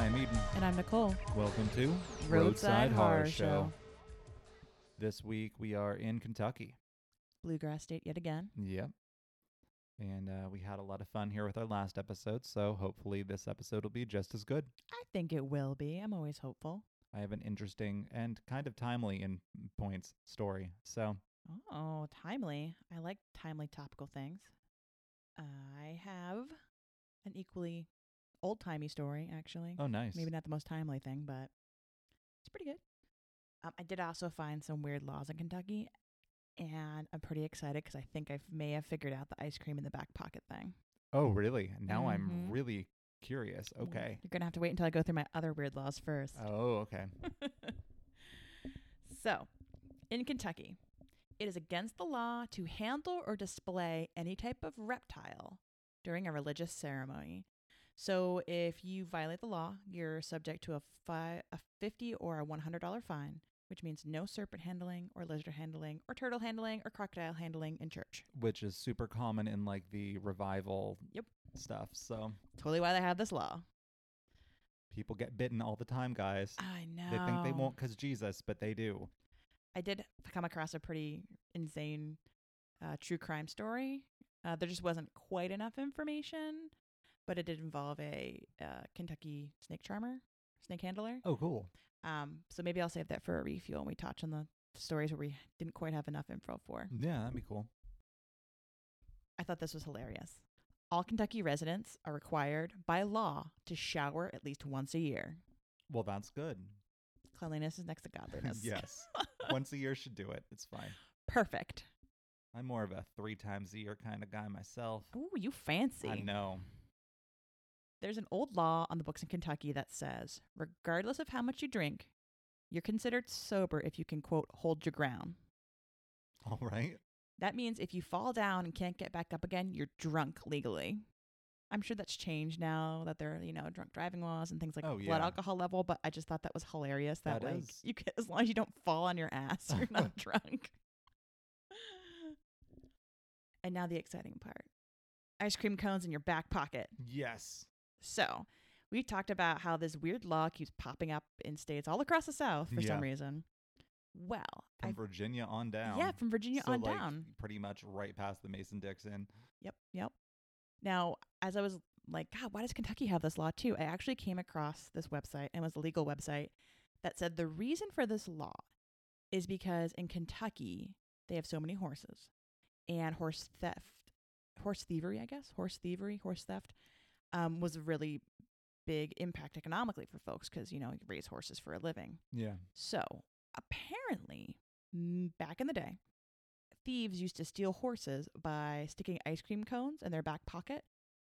I'm Eden. And I'm Nicole. Welcome to Roadside Horror Show. This week we are in Kentucky. Bluegrass State yet again. Yep. And uh, we had a lot of fun here with our last episode, so hopefully this episode will be just as good. I think it will be. I'm always hopeful. I have an interesting and kind of timely in points story. So, Oh, timely. I like timely topical things. I have an equally old timey story, actually. oh, nice. Maybe not the most timely thing, but it's pretty good. Um, I did also find some weird laws in Kentucky, and I'm pretty excited because I think I may have figured out the ice cream in the back pocket thing. Oh, really? Now I'm Mhm. really curious. Okay. You're going to have to wait until I go through my other weird laws first. Oh, okay. so, in Kentucky, it is against the law to handle or display any type of reptile during a religious ceremony. So, if you violate the law, you're subject to a, fi- a 50 or a $100 fine, which means no serpent handling or lizard handling or turtle handling or crocodile handling in church. Which is super common in like the revival Yep. stuff. So Totally why they have this law. people get bitten all the time, guys. I know. They think they won't because Jesus, but they do. I did come across a pretty insane uh, true crime story. Uh, there just wasn't quite enough information, but it did involve a uh, Kentucky snake charmer, snake handler. Oh, cool. Um, so maybe I'll save that for a refuel and we touch on the stories where we didn't quite have enough info for. Yeah, that'd be cool. I thought this was hilarious. All Kentucky residents are required by law to shower at least once a year. Well, that's good. Cleanliness is next to godliness. yes. Once a year should do it. It's fine. Perfect. I'm more of a three times a year kind of guy myself. Ooh, you fancy. I know. There's an old law on the books in Kentucky that says, regardless of how much you drink, you're considered sober if you can, quote, hold your ground. All right. That means if you fall down and can't get back up again, you're drunk legally. I'm sure that's changed now that there are, you know, drunk driving laws and things like Oh, blood yeah. alcohol level, but I just thought that was hilarious that, That like is. you can as long as you don't fall on your ass, you're not drunk. And now the exciting part. Ice cream cones in your back pocket. Yes. So, we talked about how this weird law keeps popping up in states all across the South for some reason. Well, From I Virginia on down. yeah, from Virginia So, on like, down. Pretty much right past the Mason Dixon. Yep, yep. Now, as I was like, God, why does Kentucky have this law too? I actually came across this website and it was a legal website that said the reason for this law is because in Kentucky they have so many horses and horse theft, horse thievery, I guess, horse thievery, horse theft, um, was a really big impact economically for folks because you know you raise horses for a living. Yeah. So apparently, back in the day, thieves used to steal horses by sticking ice cream cones in their back pocket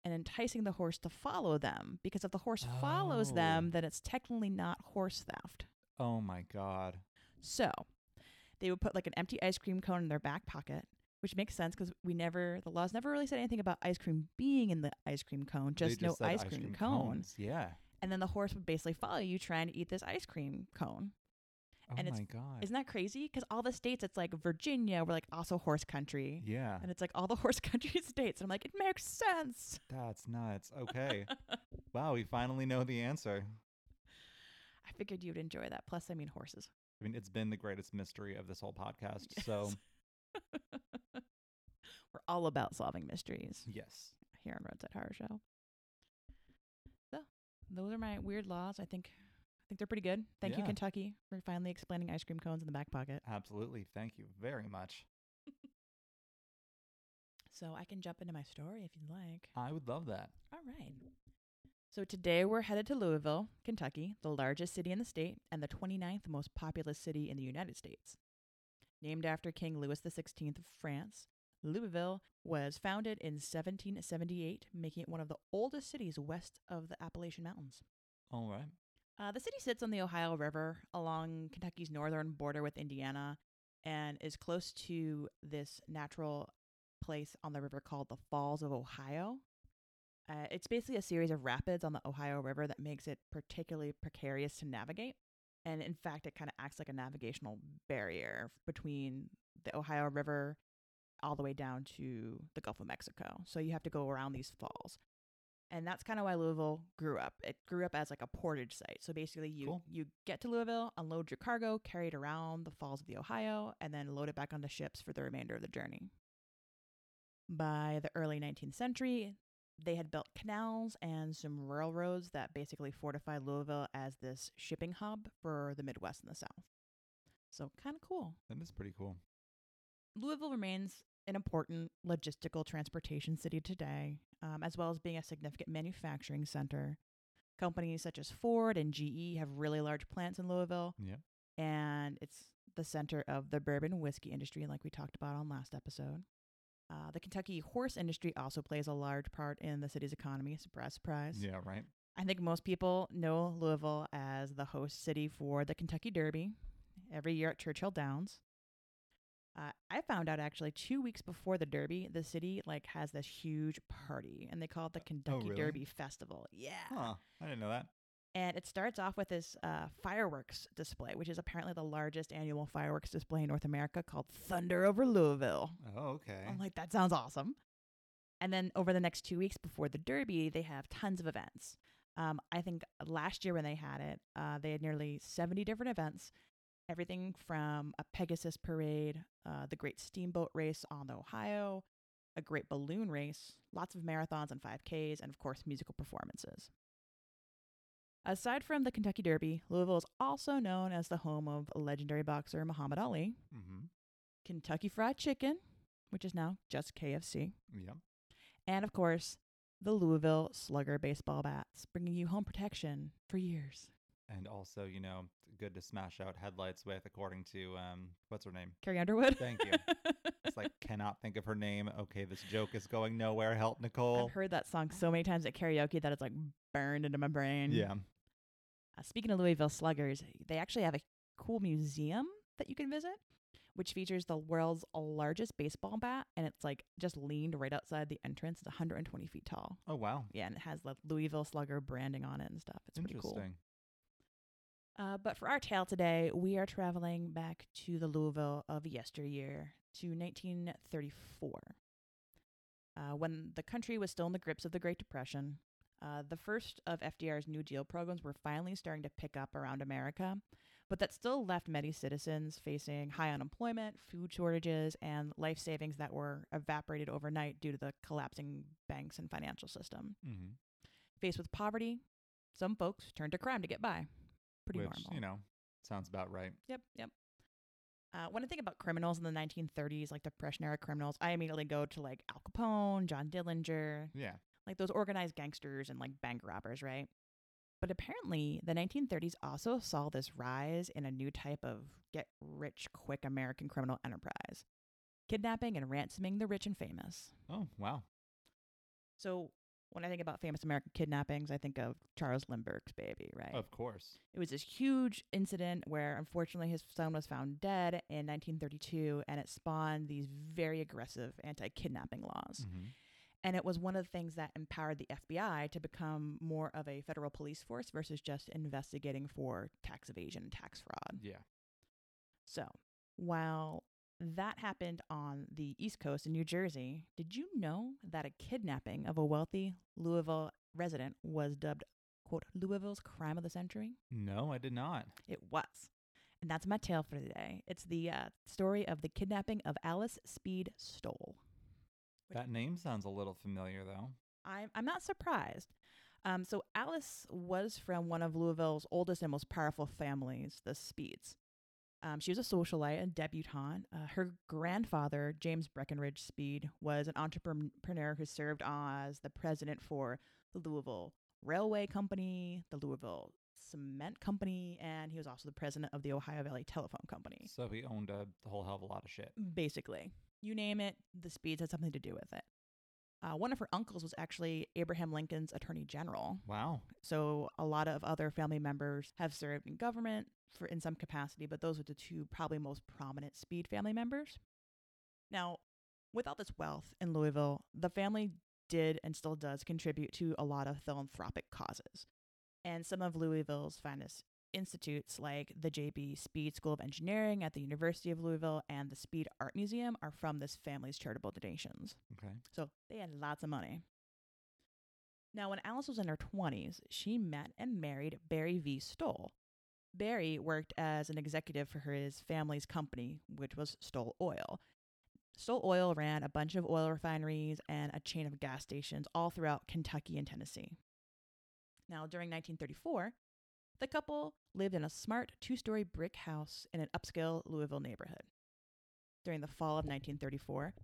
and enticing the horse to follow them. Because if the horse follows Oh. them, then it's technically not horse theft. Oh my God. So they would put like an empty ice cream cone in their back pocket. Which makes sense because we never, the laws never really said anything about ice cream being in the ice cream cone, They just no ice cream, cone. cones. Yeah. And then the horse would basically follow you trying to eat this ice cream cone. Oh And it's- my God. Isn't that crazy? Because all the states, it's like Virginia, we're like also horse country. yeah. And it's like all the horse country states. And I'm like, it makes sense. That's nuts. Okay. wow. We finally know the answer. I figured you'd enjoy that. Plus, I mean, horses. I mean, it's been the greatest mystery of this whole podcast. So, we're all about solving mysteries yes. here on Roadside Horror Show. So, those are my weird laws. I think. I think they're pretty good. Thank you, Kentucky, for finally explaining ice cream cones in the back pocket. Absolutely. Thank you very much. So I can jump into my story if you'd like. I would love that. All right. So today we're headed to Louisville, Kentucky, the largest city in the state and the 29th most populous city in the United States. Named after King Louis XVI of France, Louisville was founded in 1778, making it one of the oldest cities west of the Appalachian Mountains. All right. Uh, the city sits on the Ohio River along Kentucky's northern border with Indiana and is close to this natural place on the river called the Falls of Ohio. Uh, it's basically a series of rapids on the Ohio River that makes it particularly precarious to navigate. And in fact, it kind of acts like a navigational barrier between the Ohio River all the way down to the Gulf of Mexico. So you have to go around these falls. And that's kind of why Louisville grew up. It grew up as like a portage site. So basically, you Cool. you get to Louisville, unload your cargo, carry it around the falls of the Ohio, and then load it back onto ships for the remainder of the journey. By the early 19th century, they had built canals and some railroads that basically fortified Louisville as this shipping hub for the Midwest and the South. So kind of cool. That is pretty cool. Louisville remains an important logistical transportation city today, um, as well as being a significant manufacturing center. Companies such as Ford and GE have really large plants in Louisville, Yep. and it's the center of the bourbon whiskey industry, like we talked about on last episode. Uh, the Kentucky horse industry also plays a large part in the city's economy. Surprise, surprise. Yeah, right. I think most people know Louisville as the host city for the Kentucky Derby every year at Churchill Downs. Uh, I found out actually two weeks before the Derby, the city like has this huge party, and they call it the Kentucky really? Derby Festival. Yeah, Huh. I didn't know that. and it starts off with this uh, fireworks display, which is apparently the largest annual fireworks display in North America, called Thunder over Louisville. Oh, okay. I'm like, that sounds awesome. And then over the next two weeks before the Derby, they have tons of events. Um, I think last year when they had it, uh, they had nearly 70 different events. Everything from a Pegasus parade, uh, the Great Steamboat Race on the Ohio, a great balloon race, lots of marathons and 5Ks, and of course, musical performances. Aside from the Kentucky Derby, Louisville is also known as the home of legendary boxer Muhammad Ali, mm-hmm. Kentucky Fried Chicken, which is now just KFC, Yep. and of course, the Louisville Slugger baseball bats, bringing you home protection for years. And also, you know, good to smash out headlights with, according to um, what's her name? Carrie Underwood. Thank you. It's like cannot think of her name. Okay, this joke is going nowhere. Help, Nicole. I've heard that song so many times at karaoke that it's like burned into my brain. Yeah. Uh, speaking of Louisville Sluggers, they actually have a cool museum that you can visit, which features the world's largest baseball bat, and it's like just leaned right outside the entrance. It's 120 feet tall. Oh wow. Yeah, and it has the Louisville Slugger branding on it and stuff. It's pretty cool. Uh, but for our tale today, we are traveling back to the Louisville of yesteryear to 1934. Uh, when the country was still in the grips of the Great Depression, uh, the first of FDR's New Deal programs were finally starting to pick up around America, but that still left many citizens facing high unemployment, food shortages, and life savings that were evaporated overnight due to the collapsing banks and financial system. Mm-hmm. Faced with poverty, some folks turned to crime to get by. Pretty Which normal. you know sounds about right. Yep, yep. Uh, when I think about criminals in the 1930s, like Depression era criminals, I immediately go to like Al Capone, John Dillinger, Yeah. like those organized gangsters and like bank robbers, right? But apparently, the 1930s also saw this rise in a new type of get rich quick American criminal enterprise kidnapping and ransoming the rich and famous. Oh wow. So, when I think about famous American kidnappings, I think of Charles Lindbergh's baby, right? Of course. It was this huge incident where unfortunately his son was found dead in 1932 and it spawned these very aggressive anti kidnapping laws. Mm-hmm. And it was one of the things that empowered the FBI to become more of a federal police force versus just investigating for tax evasion and tax fraud. Yeah. So, while that happened on the East Coast in New Jersey, did you know that a kidnapping of a wealthy Louisville resident was dubbed, quote, Louisville's crime of the century? No, I did not. It was. And that's my tale for today. It's the uh, story of the kidnapping of Alice Speed Stoll. That name sounds a little familiar though. I'm, I'm not surprised. Um, so, Alice was from one of Louisville's oldest and most powerful families, the Speeds. Um, she was a socialite and debutante. Uh, her grandfather, James Breckinridge Speed, was an entrepreneur who served as the president for the Louisville Railway Company, the Louisville Cement Company, and he was also the president of the Ohio Valley Telephone Company. So he owned a whole hell of a lot of shit. Basically, you name it, the Speeds had something to do with it. Uh, one of her uncles was actually Abraham Lincoln's attorney general. Wow. So a lot of other family members have served in government for in some capacity, but those are the two probably most prominent Speed family members. Now, with all this wealth in Louisville, the family did and still does contribute to a lot of philanthropic causes. And some of Louisville's finest institutes, like the J.B. Speed School of Engineering at the University of Louisville and the Speed Art Museum, are from this family's charitable donations. Okay. So they had lots of money. Now, when Alice was in her 20s, she met and married Barry V. Stoll. Barry worked as an executive for his family's company, which was Stoll Oil. Stoll Oil ran a bunch of oil refineries and a chain of gas stations all throughout Kentucky and Tennessee. Now, during 1934, the couple lived in a smart two story brick house in an upscale Louisville neighborhood. During the fall of 1934,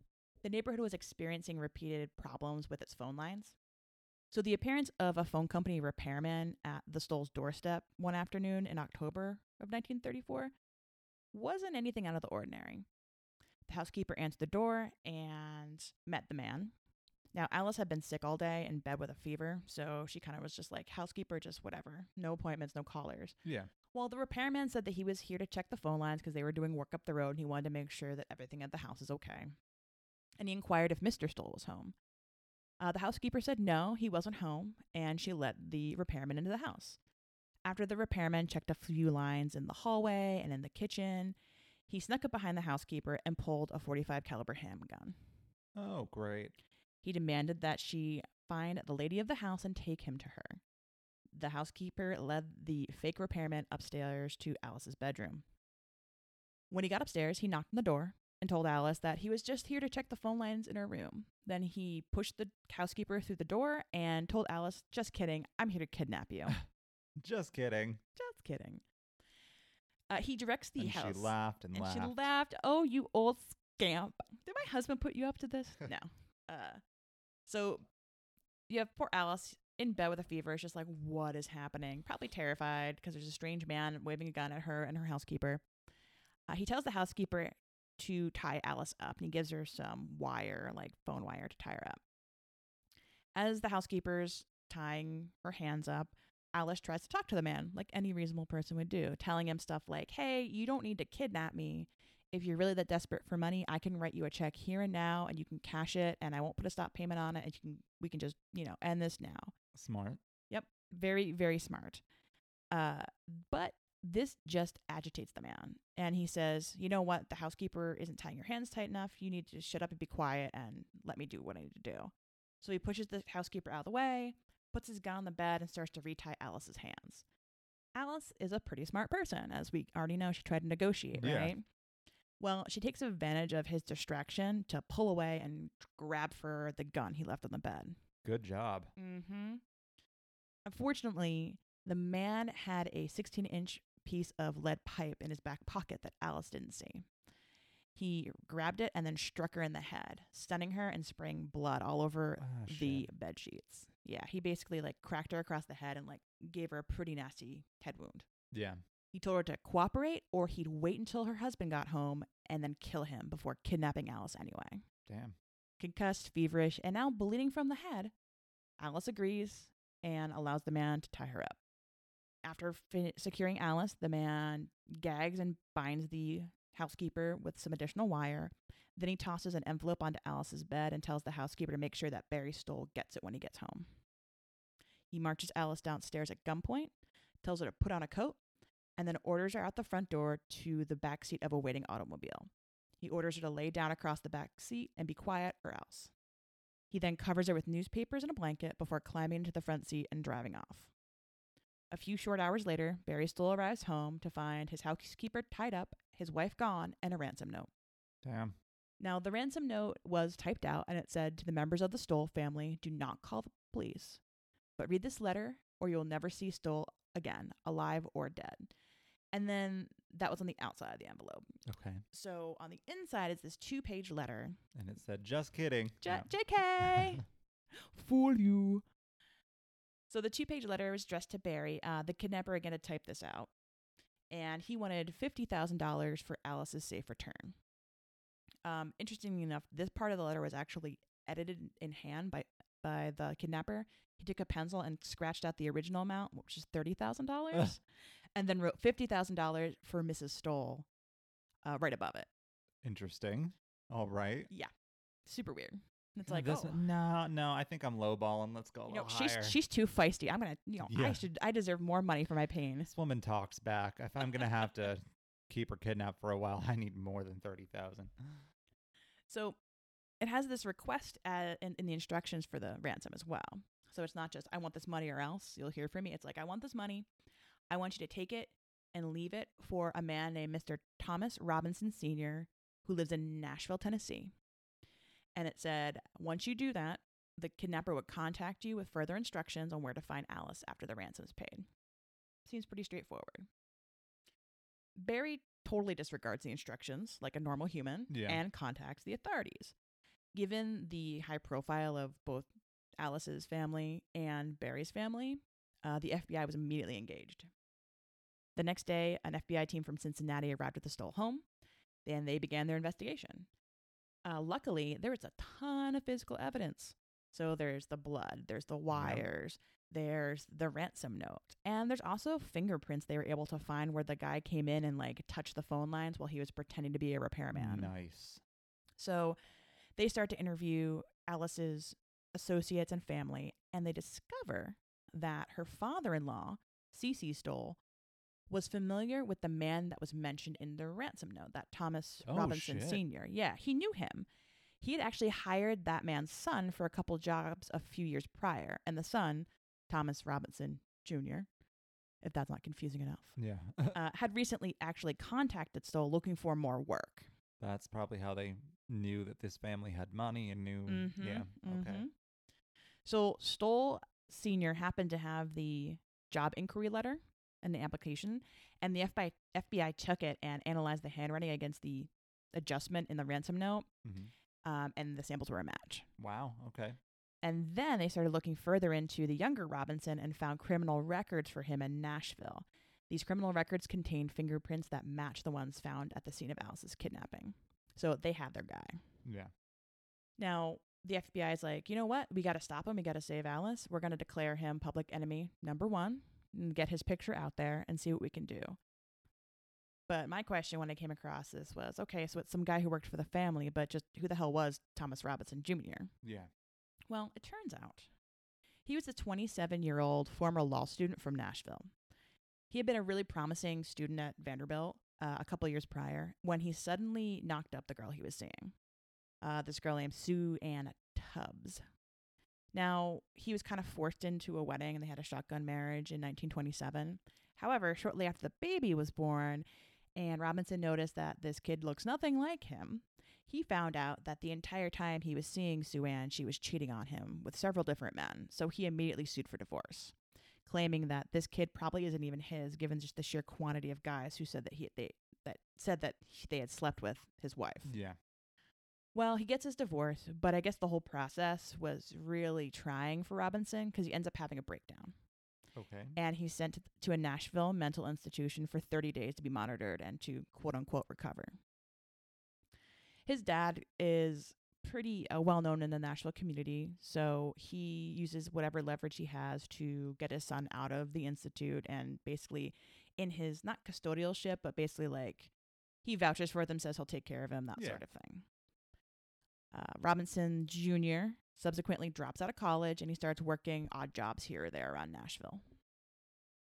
the neighborhood was experiencing repeated problems with its phone lines. So, the appearance of a phone company repairman at the Stoll's doorstep one afternoon in October of 1934 wasn't anything out of the ordinary. The housekeeper answered the door and met the man. Now, Alice had been sick all day in bed with a fever, so she kind of was just like, housekeeper, just whatever. No appointments, no callers. Yeah. Well, the repairman said that he was here to check the phone lines because they were doing work up the road and he wanted to make sure that everything at the house is okay. And he inquired if Mr. Stoll was home. Uh, the housekeeper said no, he wasn't home, and she let the repairman into the house. After the repairman checked a few lines in the hallway and in the kitchen, he snuck up behind the housekeeper and pulled a 45 caliber handgun. Oh, great. He demanded that she find the lady of the house and take him to her. The housekeeper led the fake repairman upstairs to Alice's bedroom. When he got upstairs, he knocked on the door and told Alice that he was just here to check the phone lines in her room. Then he pushed the housekeeper through the door and told Alice, Just kidding, I'm here to kidnap you. Just kidding. just kidding. Uh, he directs the and house. she laughed and, and laughed. she laughed. Oh, you old scamp. Did my husband put you up to this? no. Uh, so you have poor Alice in bed with a fever. It's just like, what is happening? Probably terrified because there's a strange man waving a gun at her and her housekeeper. Uh, he tells the housekeeper to tie Alice up and he gives her some wire, like phone wire, to tie her up. As the housekeeper's tying her hands up, Alice tries to talk to the man like any reasonable person would do, telling him stuff like, Hey, you don't need to kidnap me. If you're really that desperate for money, I can write you a check here and now and you can cash it and I won't put a stop payment on it and you can we can just, you know, end this now. Smart. Yep. Very, very smart. Uh, but this just agitates the man. And he says, You know what? The housekeeper isn't tying your hands tight enough. You need to shut up and be quiet and let me do what I need to do. So he pushes the housekeeper out of the way, puts his gun on the bed, and starts to retie Alice's hands. Alice is a pretty smart person, as we already know. She tried to negotiate, Yeah. right? Well, she takes advantage of his distraction to pull away and grab for the gun he left on the bed. Good job. Mm-hmm. Unfortunately, the man had a 16 inch piece of lead pipe in his back pocket that Alice didn't see. He grabbed it and then struck her in the head, stunning her and spraying blood all over Ah, the bed sheets. Yeah, he basically like cracked her across the head and like gave her a pretty nasty head wound. Yeah. He told her to cooperate or he'd wait until her husband got home and then kill him before kidnapping Alice anyway Damn. concussed, feverish, and now bleeding from the head. Alice agrees and allows the man to tie her up. After fi- securing Alice, the man gags and binds the housekeeper with some additional wire. Then he tosses an envelope onto Alice's bed and tells the housekeeper to make sure that Barry Stoll gets it when he gets home. He marches Alice downstairs at gunpoint, tells her to put on a coat, and then orders her out the front door to the back seat of a waiting automobile. He orders her to lay down across the back seat and be quiet or else. He then covers her with newspapers and a blanket before climbing into the front seat and driving off. A few short hours later, Barry Stoll arrives home to find his housekeeper tied up, his wife gone, and a ransom note. Damn. Now, the ransom note was typed out and it said to the members of the Stoll family do not call the police, but read this letter or you'll never see Stoll again, alive or dead. And then that was on the outside of the envelope. Okay. So on the inside is this two page letter. And it said, just kidding. J- No. JK! Fool you. So the two page letter was addressed to Barry. Uh, the kidnapper again had typed this out. And he wanted $50,000 for Alice's safe return. Um, interestingly enough, this part of the letter was actually edited in hand by, by the kidnapper. He took a pencil and scratched out the original amount, which is $30,000, and then wrote $50,000 for Mrs. Stoll uh, right above it. Interesting. All right. Yeah. Super weird. It's like, this oh, no, no. I think I'm lowballing. Let's go you know, she's higher. she's too feisty. I'm gonna, you know, I should, I deserve more money for my pain. this woman talks back. If I'm gonna have to keep her kidnapped for a while, I need more than thirty thousand. So it has this request uh in, in the instructions for the ransom as well. So it's not just, I want this money or else you'll hear from me. It's like, I want this money. I want you to take it and leave it for a man named Mr. Thomas Robinson Sr., who lives in Nashville, Tennessee. And it said, once you do that, the kidnapper would contact you with further instructions on where to find Alice after the ransom is paid. Seems pretty straightforward. Barry totally disregards the instructions like a normal human Yeah. and contacts the authorities. Given the high profile of both Alice's family and Barry's family, uh, the FBI was immediately engaged. The next day, an FBI team from Cincinnati arrived at the Stoll home, and they began their investigation. Uh, luckily, there was a ton of physical evidence. So there's the blood, there's the wires, there's the ransom note, and there's also fingerprints they were able to find where the guy came in and like touched the phone lines while he was pretending to be a repairman. Nice. So they start to interview Alice's associates and family, and they discover that her father in law, C.C. Stoll, was familiar with the man that was mentioned in the ransom note, that Thomas Oh, Robinson shit. Sr. Yeah, he knew him. He had actually hired that man's son for a couple jobs a few years prior, and the son, Thomas Robinson Jr., if that's not confusing enough, Yeah. uh, had recently actually contacted Stoll looking for more work. That's probably how they knew that this family had money and knew. Mhm, Yeah. Okay. mhm. So Stoll Senior happened to have the job inquiry letter and the application, and the FBI FBI took it and analyzed the handwriting against the adjustment in the ransom note, hmm um, and the samples were a match. Wow. Okay. And then they started looking further into the younger Robinson and found criminal records for him in Nashville. These criminal records contained fingerprints that matched the ones found at the scene of Alice's kidnapping. So they had their guy. Yeah. Now, the FBI is like, you know what? We got to stop him. We got to save Alice. We're going to declare him public enemy number one and get his picture out there and see what we can do. But my question when I came across this was okay, so it's some guy who worked for the family, but just who the hell was Thomas Robinson Jr.? Yeah. Well, it turns out he was a 27 year old former law student from Nashville. He had been a really promising student at Vanderbilt uh, a couple years prior when he suddenly knocked up the girl he was seeing. Uh, this girl named Sue Ann Tubbs. Now, he was kind of forced into a wedding and they had a shotgun marriage in 1927. However, shortly after the baby was born, and Robinson noticed that this kid looks nothing like him, he found out that the entire time he was seeing Sue Ann, she was cheating on him with several different men. So he immediately sued for divorce, claiming that this kid probably isn't even his, given just the sheer quantity of guys who said that he they that said that he, they had slept with his wife. Yeah. Well, he gets his divorce, but I guess the whole process was really trying for Robinson because he ends up having a breakdown. Okay. And he's sent to a Nashville mental institution for 30 days to be monitored and to quote unquote recover. His dad is pretty uh, well known in the Nashville community, so he uses whatever leverage he has to get his son out of the institute and basically in his not custodialship, but basically like he vouches for them, says he'll take care of him, that Yeah. sort of thing. Uh, Robinson Jr. subsequently drops out of college and he starts working odd jobs here or there around Nashville.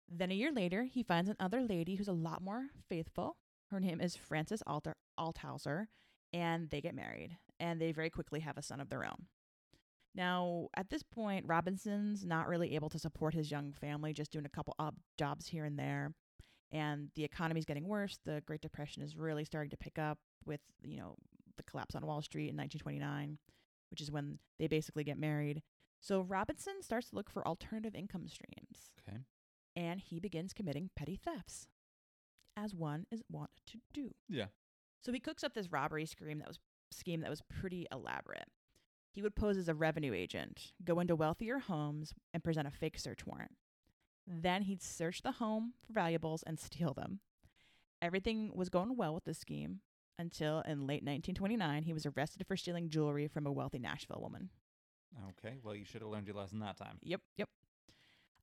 Then a year later, he finds another lady who's a lot more faithful. Her name is Frances Alter- Althauser, and they get married, and they very quickly have a son of their own. Now, at this point, Robinson's not really able to support his young family, just doing a couple odd jobs here and there. And the economy's getting worse. The Great Depression is really starting to pick up with, you know, the collapse on Wall Street in 1929, which is when they basically get married. So Robinson starts to look for alternative income streams Okay. and he begins committing petty thefts, as one is wont to do. Yeah. So he cooks up this robbery scheme that was scheme that was pretty elaborate. He would pose as a revenue agent, go into wealthier homes, and present a fake search warrant. Then he'd search the home for valuables and steal them. Everything was going well with this scheme until in late 1929 he was arrested for stealing jewelry from a wealthy Nashville woman. Okay. Well, you should have learned your lesson that time. Yep, yep.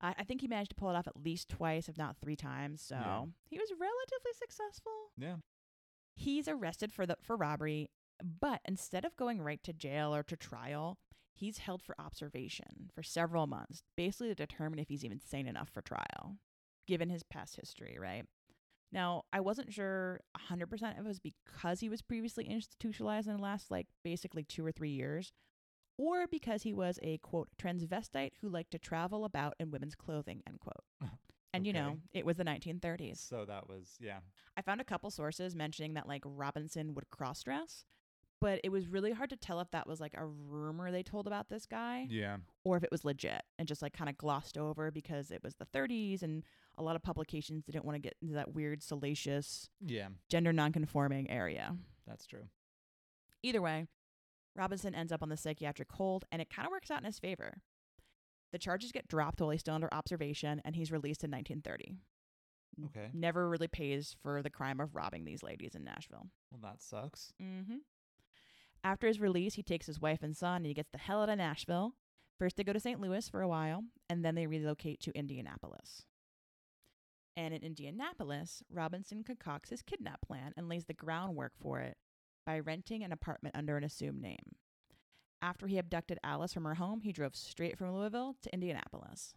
I, I think he managed to pull it off at least twice, if not three times. So Yeah. he was relatively successful. Yeah. He's arrested for the for robbery, but instead of going right to jail or to trial, he's held for observation for several months, basically to determine if he's even sane enough for trial, given his past history, right? Now, I wasn't sure 100% if it was because he was previously institutionalized in the last, like, basically two or three years, or because he was a quote transvestite who liked to travel about in women's clothing end quote. And you know, it was the 1930s. So that was yeah. I found a couple sources mentioning that like Robinson would cross dress, but it was really hard to tell if that was like a rumor they told about this guy Yeah. or if it was legit and just like kind of glossed over because it was the 30s and a lot of publications didn't want to get into that weird salacious Yeah. gender nonconforming area. That's true. Either way, Robinson ends up on the psychiatric hold and it kind of works out in his favor. The charges get dropped while he's still under observation and he's released in 1930. Okay. Never really pays for the crime of robbing these ladies in Nashville. Well, that sucks. Mm-hmm. After his release, he takes his wife and son and he gets the hell out of Nashville. First, they go to St. Louis for a while, and then they relocate to Indianapolis. And in Indianapolis, Robinson concocts his kidnap plan and lays the groundwork for it by renting an apartment under an assumed name. After he abducted Alice from her home, he drove straight from Louisville to Indianapolis.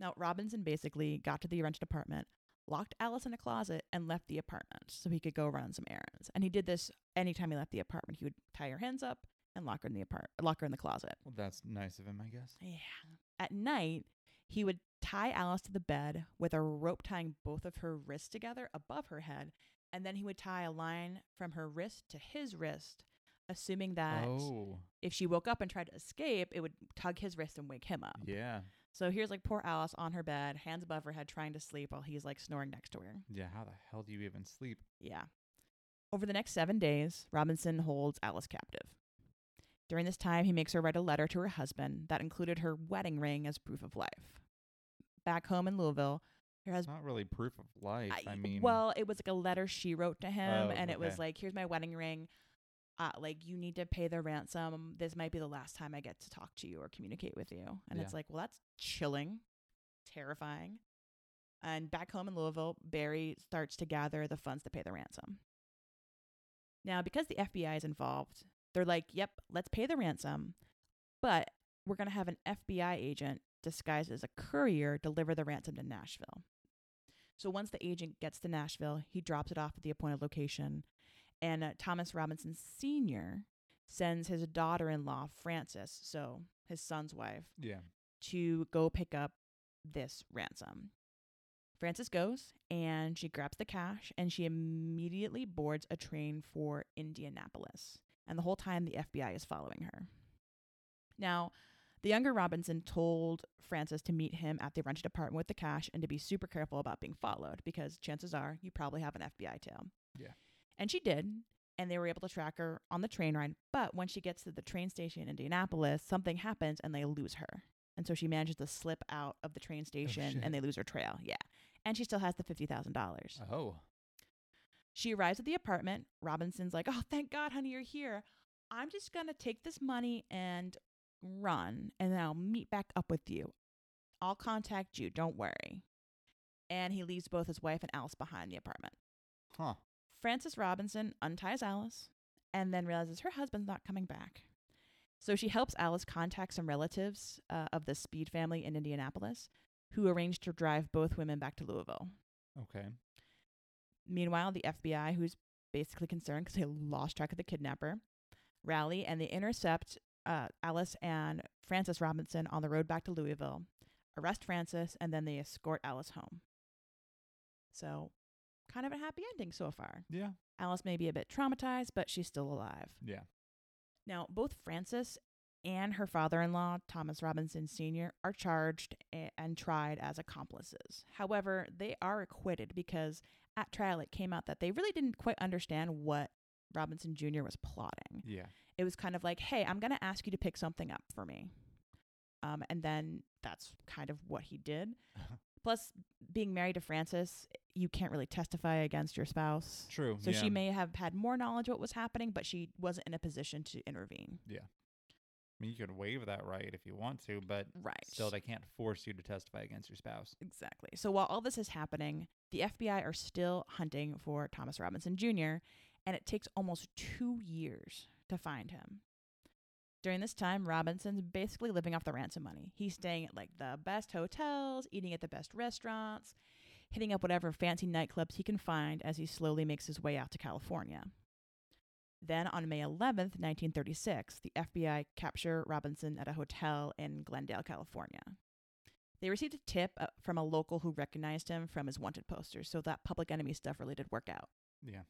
Now, Robinson basically got to the rented apartment, locked Alice in a closet, and left the apartment so he could go run some errands. And he did this anytime he left the apartment. He would tie her hands up and lock her in the apart, lock her in the closet. Well, that's nice of him, I guess. Yeah. At night, he would tie Alice to the bed with a rope tying both of her wrists together above her head, and then he would tie a line from her wrist to his wrist, assuming that Oh. if she woke up and tried to escape, it would tug his wrist and wake him up. Yeah. So here's like poor Alice on her bed, hands above her head, trying to sleep while he's like snoring next to her. Yeah. How the hell do you even sleep? Yeah. Over the next seven days, Robinson holds Alice captive. During this time, he makes her write a letter to her husband that included her wedding ring as proof of life. Back home in Louisville, her husband. not really proof of life. I, mean, well, it was like a letter she wrote to him, Oh, and it was like, "Here's my wedding ring. Uh, like, you need to pay the ransom. This might be the last time I get to talk to you or communicate with you." And it's like, well, that's chilling, terrifying. And back home in Louisville, Barry starts to gather the funds to pay the ransom. Now, because the FBI is involved, they're like, "Yep, let's pay the ransom, but we're gonna have an FBI agent disguised as a courier deliver the ransom to Nashville." So once the agent gets to Nashville, he drops it off at the appointed location, and uh, Thomas Robinson Sr. sends his daughter-in-law Frances, so his son's wife, yeah. to go pick up this ransom. Frances goes and she grabs the cash and she immediately boards a train for Indianapolis. And the whole time the FBI is following her. Now, the younger Robinson told Frances to meet him at the rented apartment with the cash and to be super careful about being followed because chances are you probably have an FBI tail. Yeah. And she did, and they were able to track her on the train ride. But when she gets to the train station in Indianapolis, something happens and they lose her. And so she manages to slip out of the train oh, station shit. and they lose her trail. Yeah. And she still has the $50,000. Oh. She arrives at the apartment. Robinson's like, Oh, thank God, honey, you're here. I'm just going to take this money and run, and then I'll meet back up with you. I'll contact you. Don't worry. And he leaves both his wife and Alice behind the apartment. Huh. Frances Robinson unties Alice and then realizes her husband's not coming back. So she helps Alice contact some relatives uh, of the Speed family in Indianapolis who arranged to drive both women back to Louisville. Okay. Meanwhile, the FBI, who's basically concerned because they lost track of the kidnapper, rally and they intercept uh, Alice and Frances Robinson on the road back to Louisville, arrest Frances, and then they escort Alice home. So, kind of a happy ending so far. Yeah. Alice may be a bit traumatized, but she's still alive. Yeah. Now, both Frances and her father in law, Thomas Robinson Sr., are charged and tried as accomplices. However, they are acquitted because at trial it came out that they really didn't quite understand what Robinson Jr. was plotting. Yeah. It was kind of like, hey, I'm going to ask you to pick something up for me. Um, and then that's kind of what he did. Plus, being married to Frances, you can't really testify against your spouse. True. So yeah. she may have had more knowledge of what was happening, but she wasn't in a position to intervene. Yeah. I mean, you could waive that right if you want to, but Right. still, they can't force you to testify against your spouse. Exactly. So while all this is happening, the FBI are still hunting for Thomas Robinson Jr., and it takes almost two years to find him. During this time, Robinson's basically living off the ransom money. He's staying at like the best hotels, eating at the best restaurants, hitting up whatever fancy nightclubs he can find as he slowly makes his way out to California. Then on May 11th, 1936, the FBI captured Robinson at a hotel in Glendale, California. They received a tip uh, from a local who recognized him from his wanted posters, so that public enemy stuff really did work out. Yeah.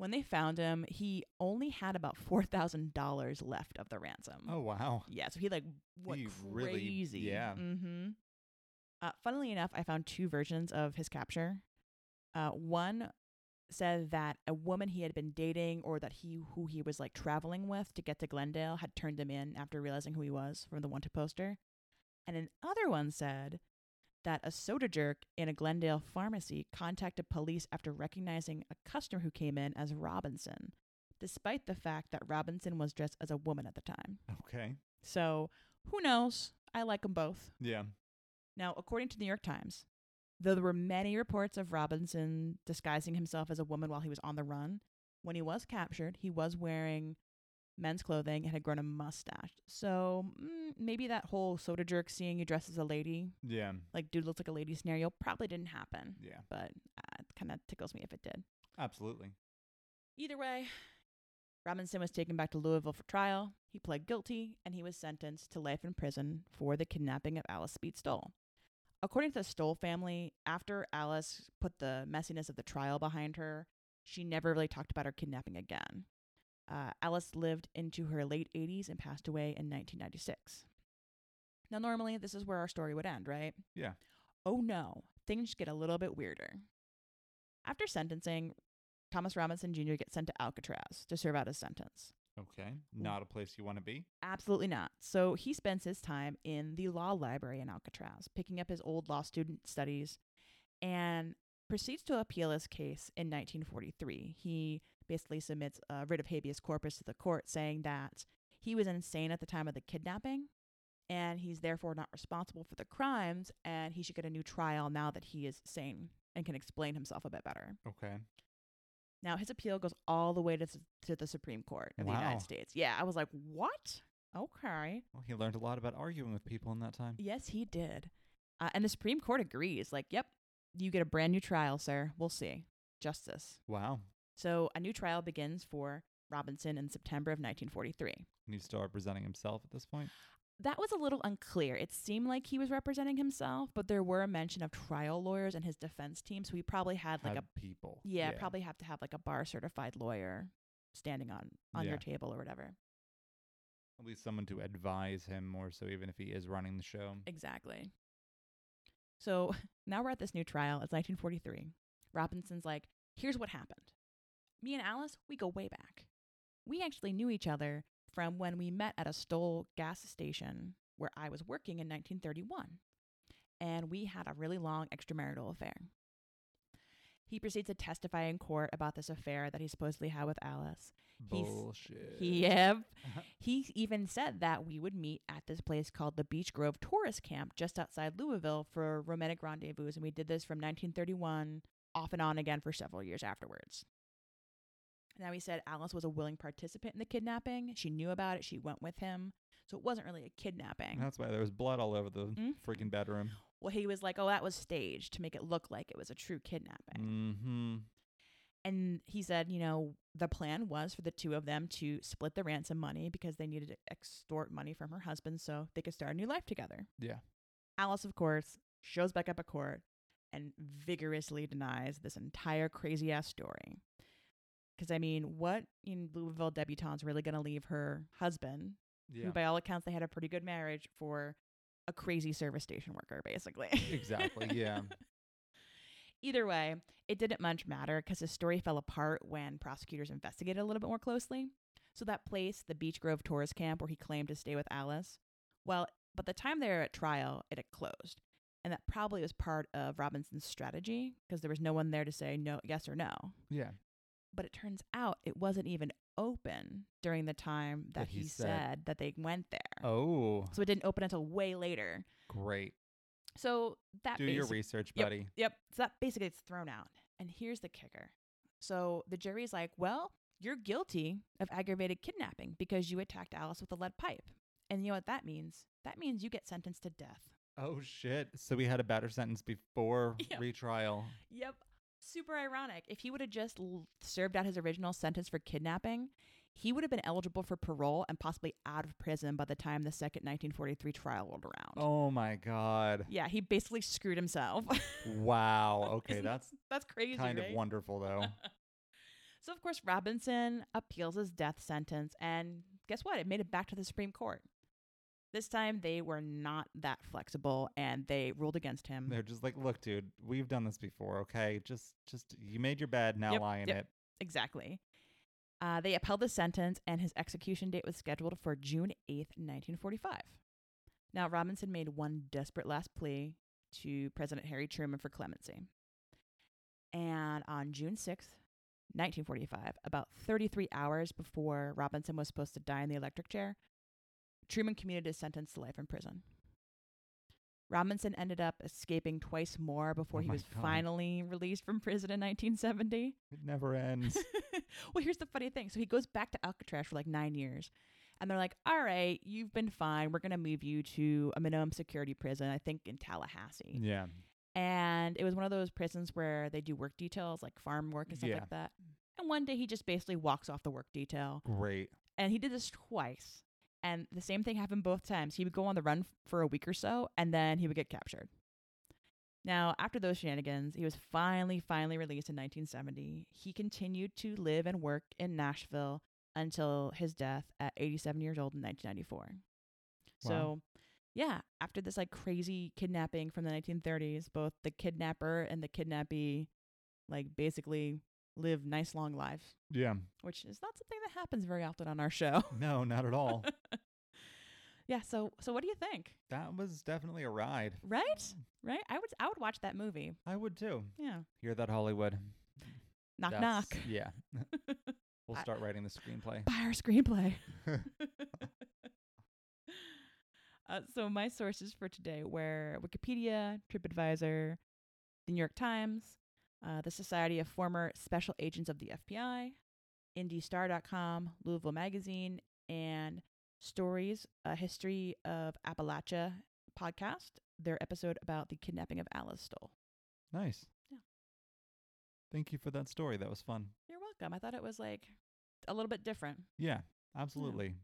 When they found him, he only had about $4,000 left of the ransom. Oh wow. Yeah, so he like went He really- crazy. yeah. Mm-hmm. Uh, funnily enough, I found two versions of his capture. Uh, one said that a woman he had been dating or that he who he was like traveling with to get to Glendale had turned him in after realizing who he was from the wanted poster. And another one said that a soda jerk in a Glendale pharmacy contacted police after recognizing a customer who came in as Robinson, despite the fact that Robinson was dressed as a woman at the time. Okay. So who knows? I like them both. Yeah. Now, according to the New York Times, though there were many reports of Robinson disguising himself as a woman while he was on the run, when he was captured, he was wearing men's clothing and had grown a mustache. So mm, maybe that whole soda jerk seeing you dressed as a lady, Yeah. like dude looks like a lady scenario, probably didn't happen. Yeah. But uh, it kind of tickles me if it did. Absolutely. Either way, Robinson was taken back to Louisville for trial. He pled guilty and he was sentenced to life in prison for the kidnapping of Alice Speed Stoll. According to the Stoll family, after Alice put the messiness of the trial behind her, she never really talked about her kidnapping again. Uh, Alice lived into her late 80s and passed away in 1996. Now, normally, this is where our story would end, right? Yeah. Oh no, things get a little bit weirder. After sentencing, Thomas Robinson Jr. gets sent to Alcatraz to serve out his sentence. Okay. Not a place you want to be. Absolutely not. So he spends his time in the law library in Alcatraz, picking up his old law student studies, and proceeds to appeal his case in 1943. He basically submits a writ of habeas corpus to the court saying that he was insane at the time of the kidnapping and he's therefore not responsible for the crimes and he should get a new trial now that he is sane and can explain himself a bit better. Okay. Now, his appeal goes all the way to, to the Supreme Court of the United States. Yeah, I was like, what? Okay. Well, he learned a lot about arguing with people in that time. Yes, he did. Uh, and the Supreme Court agrees. Like, yep, you get a brand new trial, sir. We'll see. Justice. Wow. So a new trial begins for Robinson in September of 1943. And he's still representing himself at this point. That was a little unclear. It seemed like he was representing himself, but there were a mention of trial lawyers and his defense team, so he probably had like Had a people. yeah, probably have to have like a bar certified lawyer standing on on Yeah. your table or whatever. At least someone to advise him more so, even if he is running the show. Exactly. So now we're at this new trial. It's 1943. Robinson's like, here's what happened. Me and Alice, we go way back. We actually knew each other from when we met at a Stoll gas station where I was working in 1931. And we had a really long extramarital affair. He proceeds to testify in court about this affair that he supposedly had with Alice. He's- Bullshit. Yep. He even said that we would meet at this place called the Beach Grove Tourist Camp just outside Louisville for romantic rendezvous. And we did this from 1931 off and on again for several years afterwards. Now, he said Alice was a willing participant in the kidnapping. She knew about it. She went with him. So it wasn't really a kidnapping. That's why there was blood all over the Mhm. freaking bedroom. Well, he was like, oh, that was staged to make it look like it was a true kidnapping. Mm-hmm. And he said, you know, the plan was for the two of them to split the ransom money because they needed to extort money from her husband so they could start a new life together. Yeah. Alice, of course, shows back up at court and vigorously denies this entire crazy ass story. Because, I mean, what in Louisville debutante's really going to leave her husband, Yeah. who by all accounts they had a pretty good marriage, for a crazy service station worker, basically? Exactly, yeah. Either way, it didn't much matter because his story fell apart when prosecutors investigated a little bit more closely. So that place, the Beach Grove Tourist Camp where he claimed to stay with Alice, well, by the time they were at trial, it had closed. And that probably was part of Robinson's strategy because there was no one there to say no, yes or no. yeah. But it turns out it wasn't even open during the time that, That he he, said. said. that they went there. Oh, So it didn't open until way later. great. So that Do your research, buddy. Yep. So that basically it's thrown out. And here's the kicker. So the jury's like, well, you're guilty of aggravated kidnapping because you attacked Alice with a lead pipe. And you know what that means? That means you get sentenced to death. Oh shit. So we had a better sentence before Yep. retrial. Yep. Super ironic. If he would have just l- served out his original sentence for kidnapping, he would have been eligible for parole and possibly out of prison by the time the second 1943 trial rolled around. Oh my god. Yeah, he basically screwed himself. Wow. Okay, that's That's crazy. kind of wonderful though. so of course Robinson appeals his death sentence and guess what? It made it back to the Supreme Court. This time they were not that flexible and they ruled against him. They're just like, "Look, dude, we've done this before, okay? Just just you made your bed, now Yep, lie in yep. it." Exactly. Uh, they upheld the sentence, and his execution date was scheduled for June 8th, 1945. Now, Robinson made one desperate last plea to President Harry Truman for clemency. And on June 6th, 1945, about 33 hours before Robinson was supposed to die in the electric chair, Truman commuted his sentence to life in prison. Robinson ended up escaping twice more before Oh he was God. finally released from prison in 1970. It never ends. well, here's the funny thing. So he goes back to Alcatraz for like nine years. And they're like, all right, you've been fine. We're going to move you to a minimum security prison, I think in Tallahassee. yeah. And it was one of those prisons where they do work details, like farm work and stuff Yeah. like that. And one day he just basically walks off the work detail. Great. And he did this twice. And the same thing happened both times. He would go on the run for a week or so, and then he would get captured. Now, after those shenanigans, he was finally, finally released in 1970. He continued to live and work in Nashville until his death at 87 years old in 1994. So, yeah, after this like crazy kidnapping from the 1930s, both the kidnapper and the kidnappee, like basically live nice long lives, Yeah. which is not something that happens very often on our show. No, not at all. yeah. So, so what do you think? that was definitely a ride. Right? Right? I would, I would watch that movie. I would too. Yeah. Hear that, Hollywood? Knock That's- knock. Yeah. We'll I- start writing the screenplay. Buy our screenplay. uh, so my sources for today were Wikipedia, TripAdvisor, the New York Times, uh, the Society of Former Special Agents of the FBI, IndyStar.com, Louisville Magazine, and Stories: A History of Appalachia podcast. Their episode about the kidnapping of Alice Stoll. nice. Yeah. Thank you for that story. That was fun. You're welcome. I thought it was like a little bit different. Yeah, absolutely.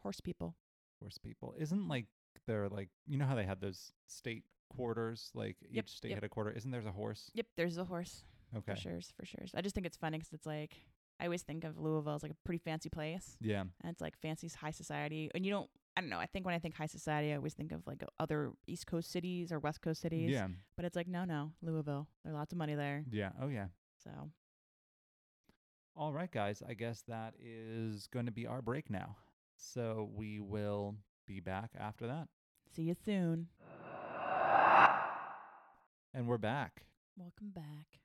Horse people. Horse people. Isn't like they're like you know how they had those state quarters? Like Yep, each state yep. had a quarter. Isn't there's a horse? Yep, there's a horse. Okay. For sure, for sure. I just think it's funny 'cause it's like I always think of Louisville as like a pretty fancy place, Yeah. and it's like fancy high society. And you don't, I don't know. I think when I think high society, I always think of like other East Coast cities or West Coast cities. Yeah. But it's like no, no, Louisville. There's lots of money there. Yeah. Oh yeah. So All right, guys. I guess that is going to be our break now. So we will be back after that. see you soon. And we're back. Welcome back.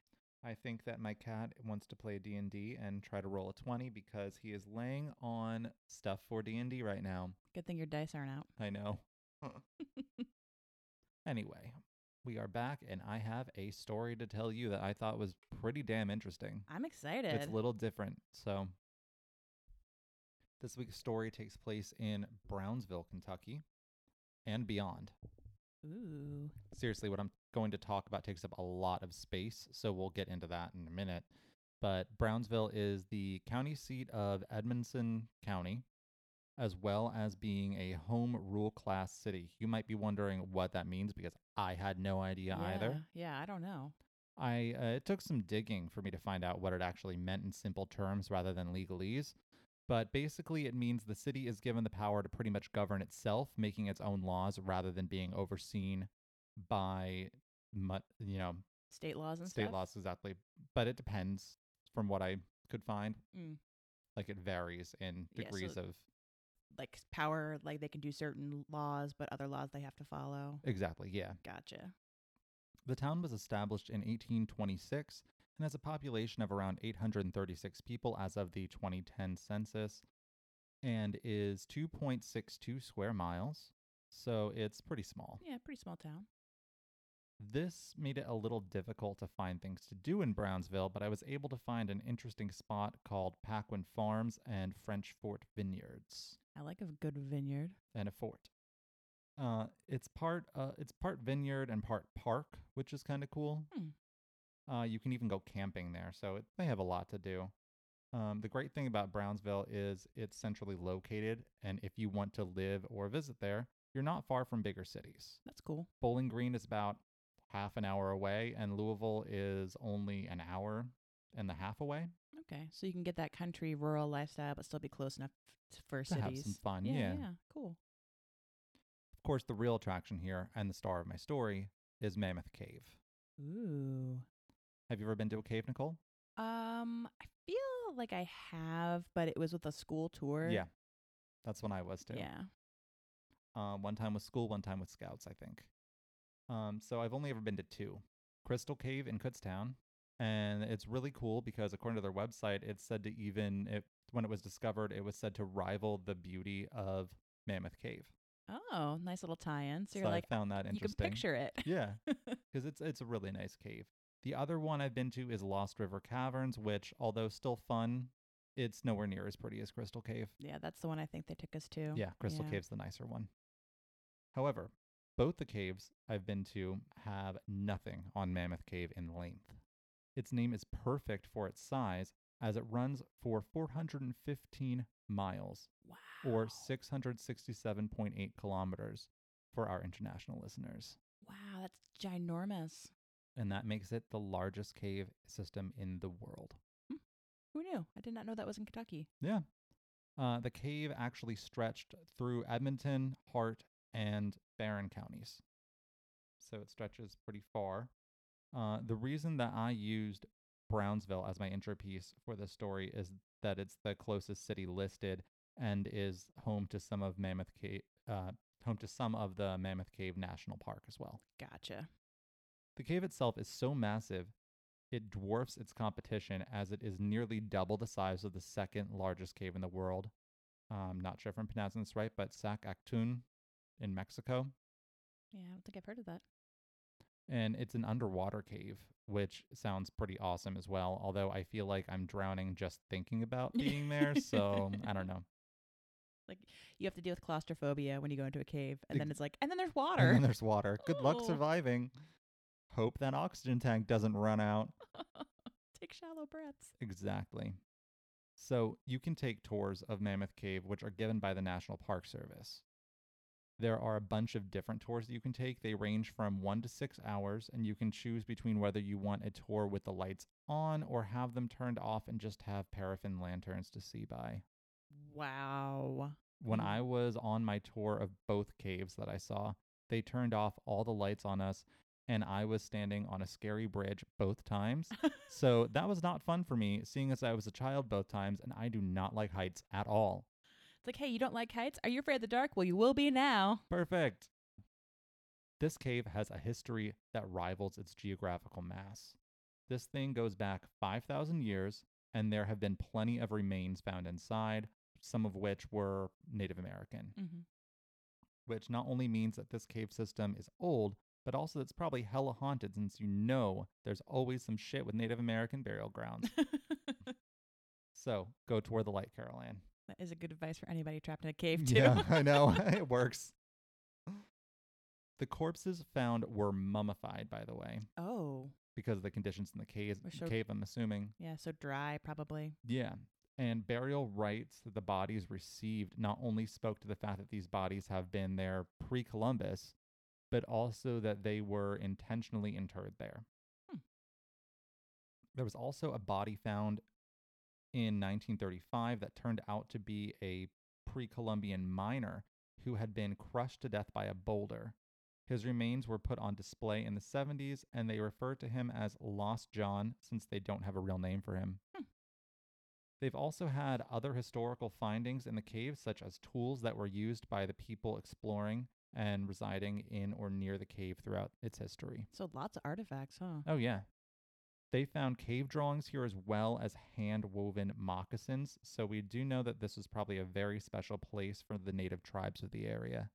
I think that my cat wants to play D&D and try to roll a 20 because he is laying on stuff for D&D right now. Good thing your dice aren't out. I know. Anyway, we are back and I have a story to tell you that I thought was pretty damn interesting. I'm excited. It's a little different. So, this week's story takes place in Brownsville, Kentucky, and beyond. Ooh. Seriously, what I'm going to talk about takes up a lot of space, so we'll get into that in a minute. But Brownsville is the county seat of Edmondson County, as well as being a home rule class city. You might be wondering what that means because I had no idea either. Yeah, I don't know. I uh, it took some digging for me to find out what it actually meant in simple terms rather than legalese. But basically, it means the city is given the power to pretty much govern itself, making its own laws rather than being overseen by, you know, State laws and stuff. state stuff. laws exactly. But it depends from what I could find. Mm. Like it varies in Yeah, so- degrees of Like power, like they can do certain laws, but other laws they have to follow. exactly. Yeah. Gotcha. The town was established in 1826 and has a population of around 836 people as of the 2010 census and is 2.62 square miles. So it's pretty small. Yeah, pretty small town. This made it a little difficult to find things to do in Brownsville, but I was able to find an interesting spot called Paquin Farms and French Fort Vineyards I like a good vineyard. and a fort. Uh, it's part uh, it's part vineyard and part park, which is kind of cool. Hmm. Uh, you can even go camping there, so it, they have a lot to do. Um, the great thing about Brownsville is it's centrally located, and if you want to live or visit there, you're not far from bigger cities. That's cool. Bowling Green is about half an hour away, and Louisville is only an hour and a half away Okay, so you can get that country rural lifestyle, but still be close enough for to cities. have some fun. yeah, yeah. yeah, cool. Of course, the real attraction here and the star of my story is Mammoth Cave. Ooh. Have you ever been to a cave, Nicole? Um, I feel like I have, but it was with a school tour. Yeah, that's when I was too. Yeah. Um, one time with school, one time with scouts, I think. Um, so I've only ever been to two Crystal Cave in Kutztown. And it's really cool because according to their website, it's said to even, it, when it was discovered, it was said to rival the beauty of Mammoth Cave. Oh, nice little tie-in. So So, you're like, found that interesting. you can picture it. Yeah, because it's it's a really nice cave. The other one I've been to is Lost River Caverns, which, although still fun, it's nowhere near as pretty as Crystal Cave. yeah, that's the one I think they took us to. Yeah, Crystal Yeah. Cave's the nicer one. However, both the caves I've been to have nothing on Mammoth Cave in length. Its name is perfect for its size as it runs for 415 miles Wow. or 667.8 kilometers for our international listeners. Wow, that's ginormous. And that makes it the largest cave system in the world. Who knew? I did not know that was in Kentucky. Yeah. Uh, the cave actually stretched through Edmondson, Hart, and Barren counties. So it stretches pretty far. Uh, the reason that I used Brownsville as my intro piece for this story is that it's the closest city listed and is home to some of Mammoth Cave, uh, home to some of the Mammoth Cave National Park as well. Gotcha. The cave itself is so massive, it dwarfs its competition as it is nearly double the size of the second largest cave in the world. I'm not sure if I'm pronouncing this right, but Sac Actun in Mexico. Yeah, I don't think I've heard of that. And it's an underwater cave, which sounds pretty awesome as well. Although I feel like I'm drowning just thinking about being there. So I don't know. Like you have to deal with claustrophobia when you go into a cave, and then it's like, and then there's And water. then there's water. Good luck surviving. Hope that oxygen tank doesn't run out. Take shallow breaths. Exactly. So you can take tours of Mammoth Cave, which are given by the National Park Service. There are a bunch of different tours that you can take. They range from one to six hours, and you can choose between whether you want a tour with the lights on or have them turned off and just have paraffin lanterns to see by. Wow. When Mm. I was on my tour of both caves that I saw, they turned off all the lights on us, and I was standing on a scary bridge both times. so that was not fun for me, seeing as I was a child both times, and I do not like heights at all. It's like, hey, you don't like heights? Are you afraid of the dark? Well, you will be now. Perfect. This cave has a history that rivals its geographical mass. This thing goes back 5,000 years, and there have been plenty of remains found inside, some of which were Native American. Mm-hmm. which not only means that this cave system is old, but also it's probably hella haunted since you know there's always some shit with Native American burial grounds. so go toward the light, Carol Ann. that is a good advice for anybody trapped in a cave, too. Yeah, I know. it works. The corpses found were mummified, by the way, oh, because of the conditions in the cave, so- cave, I'm assuming. yeah, so dry, probably. Yeah. And burial rites that the bodies received not only spoke to the fact that these bodies have been there pre Columbus, but also that they were intentionally interred there. Hmm. There was also a body found in 1935 that turned out to be a pre Columbian miner who had been crushed to death by a boulder. His remains were put on display in the 70s, and they refer to him as Lost John since they don't have a real name for him. Hmm. They've also had other historical findings in the cave, such as tools that were used by the people exploring and residing in or near the cave throughout its history. So lots of artifacts, huh? Oh, yeah. They found cave drawings here as well as hand woven moccasins, so we do know that this was probably a very special place for the native tribes of the area.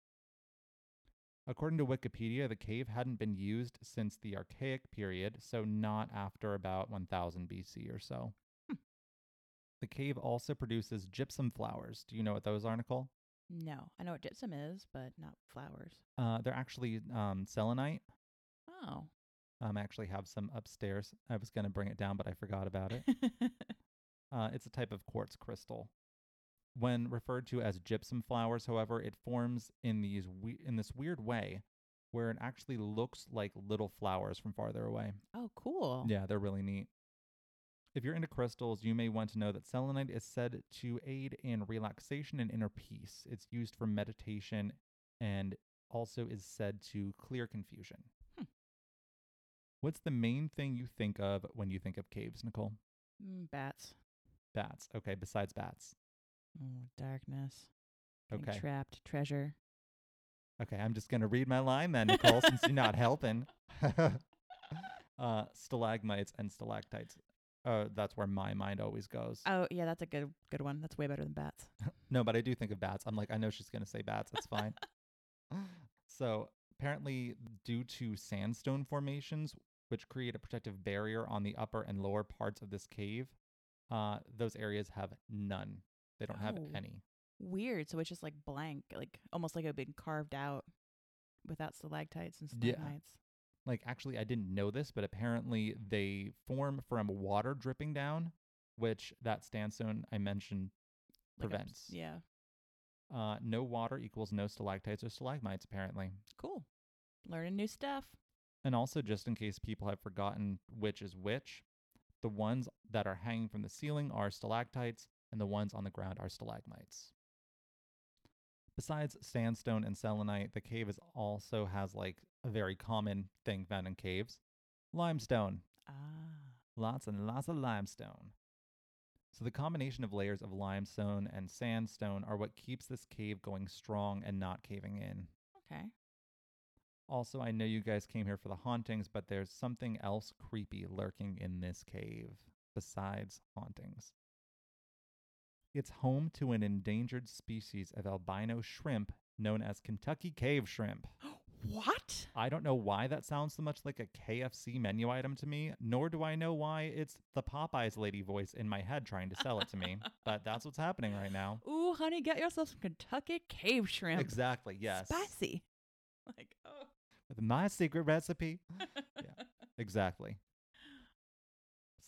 According to Wikipedia, the cave hadn't been used since the Archaic period, so not after about 1000 BC or so. Hmm. The cave also produces gypsum flowers. Do you know what those are, Nicole? No, I know what gypsum is, but not flowers. Uh, they're actually um, selenite. Oh, Um, I actually have some upstairs. I was going to bring it down, but I forgot about it. Uh, it's a type of quartz crystal. When referred to as gypsum flowers, however, it forms in these we- in this weird way where it actually looks like little flowers from farther away. oh, cool. Yeah, they're really neat. If you're into crystals, you may want to know that selenite is said to aid in relaxation and inner peace. It's used for meditation and also is said to clear confusion. Hmm. What's the main thing you think of when you think of caves, Nicole? Mm, bats. Bats. Okay, besides bats. Oh, darkness. Okay. Trapped treasure. Okay, I'm just going to read my line then, Nicole, since you're not helping. uh, stalagmites and stalactites. Uh, that's where my mind always goes. Oh, yeah, that's a good good one. That's way better than bats. No, but I do think of bats. I'm like, I know she's going to say bats. That's fine. so, apparently, due to sandstone formations, which create a protective barrier on the upper and lower parts of this cave, uh, those areas have none. They don't have Oh. any. Weird. So it's just like blank, like almost like it had been carved out without stalactites and stalagmites. Like, actually, I didn't know this, but apparently they form from water dripping down, which that sandstone I mentioned Like a- prevents. yeah. Uh, no water equals no stalactites or stalagmites, apparently. Cool. Learning new stuff. And also, just in case people have forgotten which is which, the ones that are hanging from the ceiling are stalactites, and the ones on the ground are stalagmites. Besides sandstone and selenite, the cave is also has like a very common thing found in caves limestone. Ah. Lots and lots of limestone. So, the combination of layers of limestone and sandstone are what keeps this cave going strong and not caving in. Okay. Also, I know you guys came here for the hauntings, but there's something else creepy lurking in this cave besides hauntings. It's home to an endangered species of albino shrimp known as Kentucky cave shrimp. what? I don't know why that sounds so much like a KFC menu item to me, nor do I know why it's the Popeyes lady voice in my head trying to sell it to me, but that's what's happening right now. Ooh, honey, get yourself some Kentucky cave shrimp. Exactly, yes. Spicy. Like, oh. With my secret recipe. yeah, Exactly.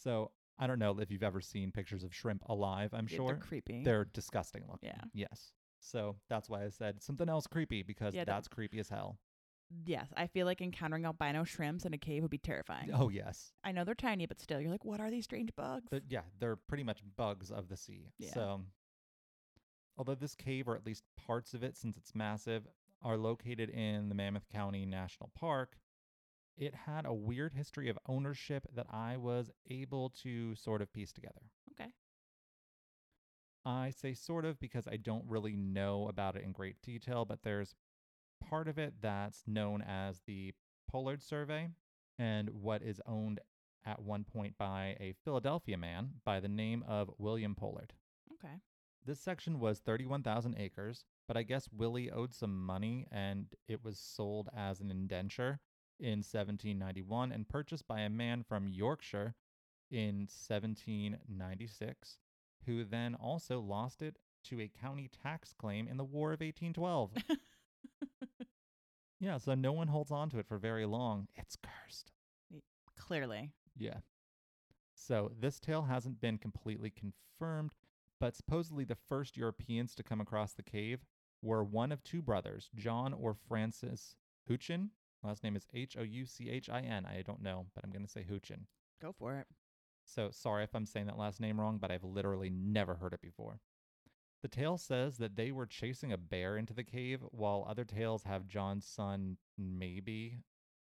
So I don't know if you've ever seen pictures of shrimp alive. I'm Yeah, sure They're creepy. they're disgusting looking. Yeah. Yes. So that's why I said something else creepy because Yeah, that's creepy as hell. Yes, I feel like encountering albino shrimps in a cave would be terrifying. Oh yes. I know they're tiny, but still, you're like, what are these strange bugs? They're- yeah, they're pretty much bugs of the sea. Yeah. So although this cave or at least parts of it since it's massive are located in the Mammoth County National Park, it had a weird history of ownership that I was able to sort of piece together. okay. I say sort of because I don't really know about it in great detail, but there's part of it that's known as the Pollard Survey and what is owned at one point by a Philadelphia man by the name of William Pollard. Okay. This section was 31,000 acres, but I guess Willie owed some money and it was sold as an indenture in 1791 and purchased by a man from Yorkshire in 1796, who then also lost it to a county tax claim in the War of 1812. yeah, so no one holds on to it for very long. It's cursed. Clearly. Yeah. So this tale hasn't been completely confirmed, but supposedly the first Europeans to come across the cave were one of two brothers, John or Francis Houchin. Last name is H O U C H I N. I don't know, but I'm going to say Houchin. Go for it. So sorry if I'm saying that last name wrong, but I've literally never heard it before. The tale says that they were chasing a bear into the cave, while other tales have John's son, maybe,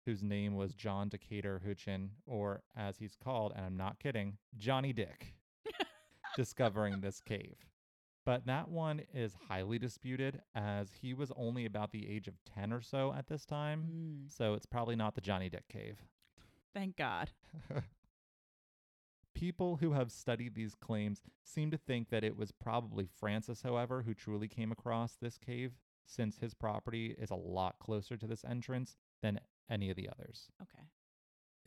whose name was John Decatur Houchin, or as he's called, and I'm not kidding, Johnny Dick, discovering this cave. But that one is highly disputed, as he was only about the age of 10 or so at this time. Mm, So it's probably not the Johnny Dick cave. thank God. People who have studied these claims seem to think that it was probably Francis, however, who truly came across this cave, since his property is a lot closer to this entrance than any of the others. Okay.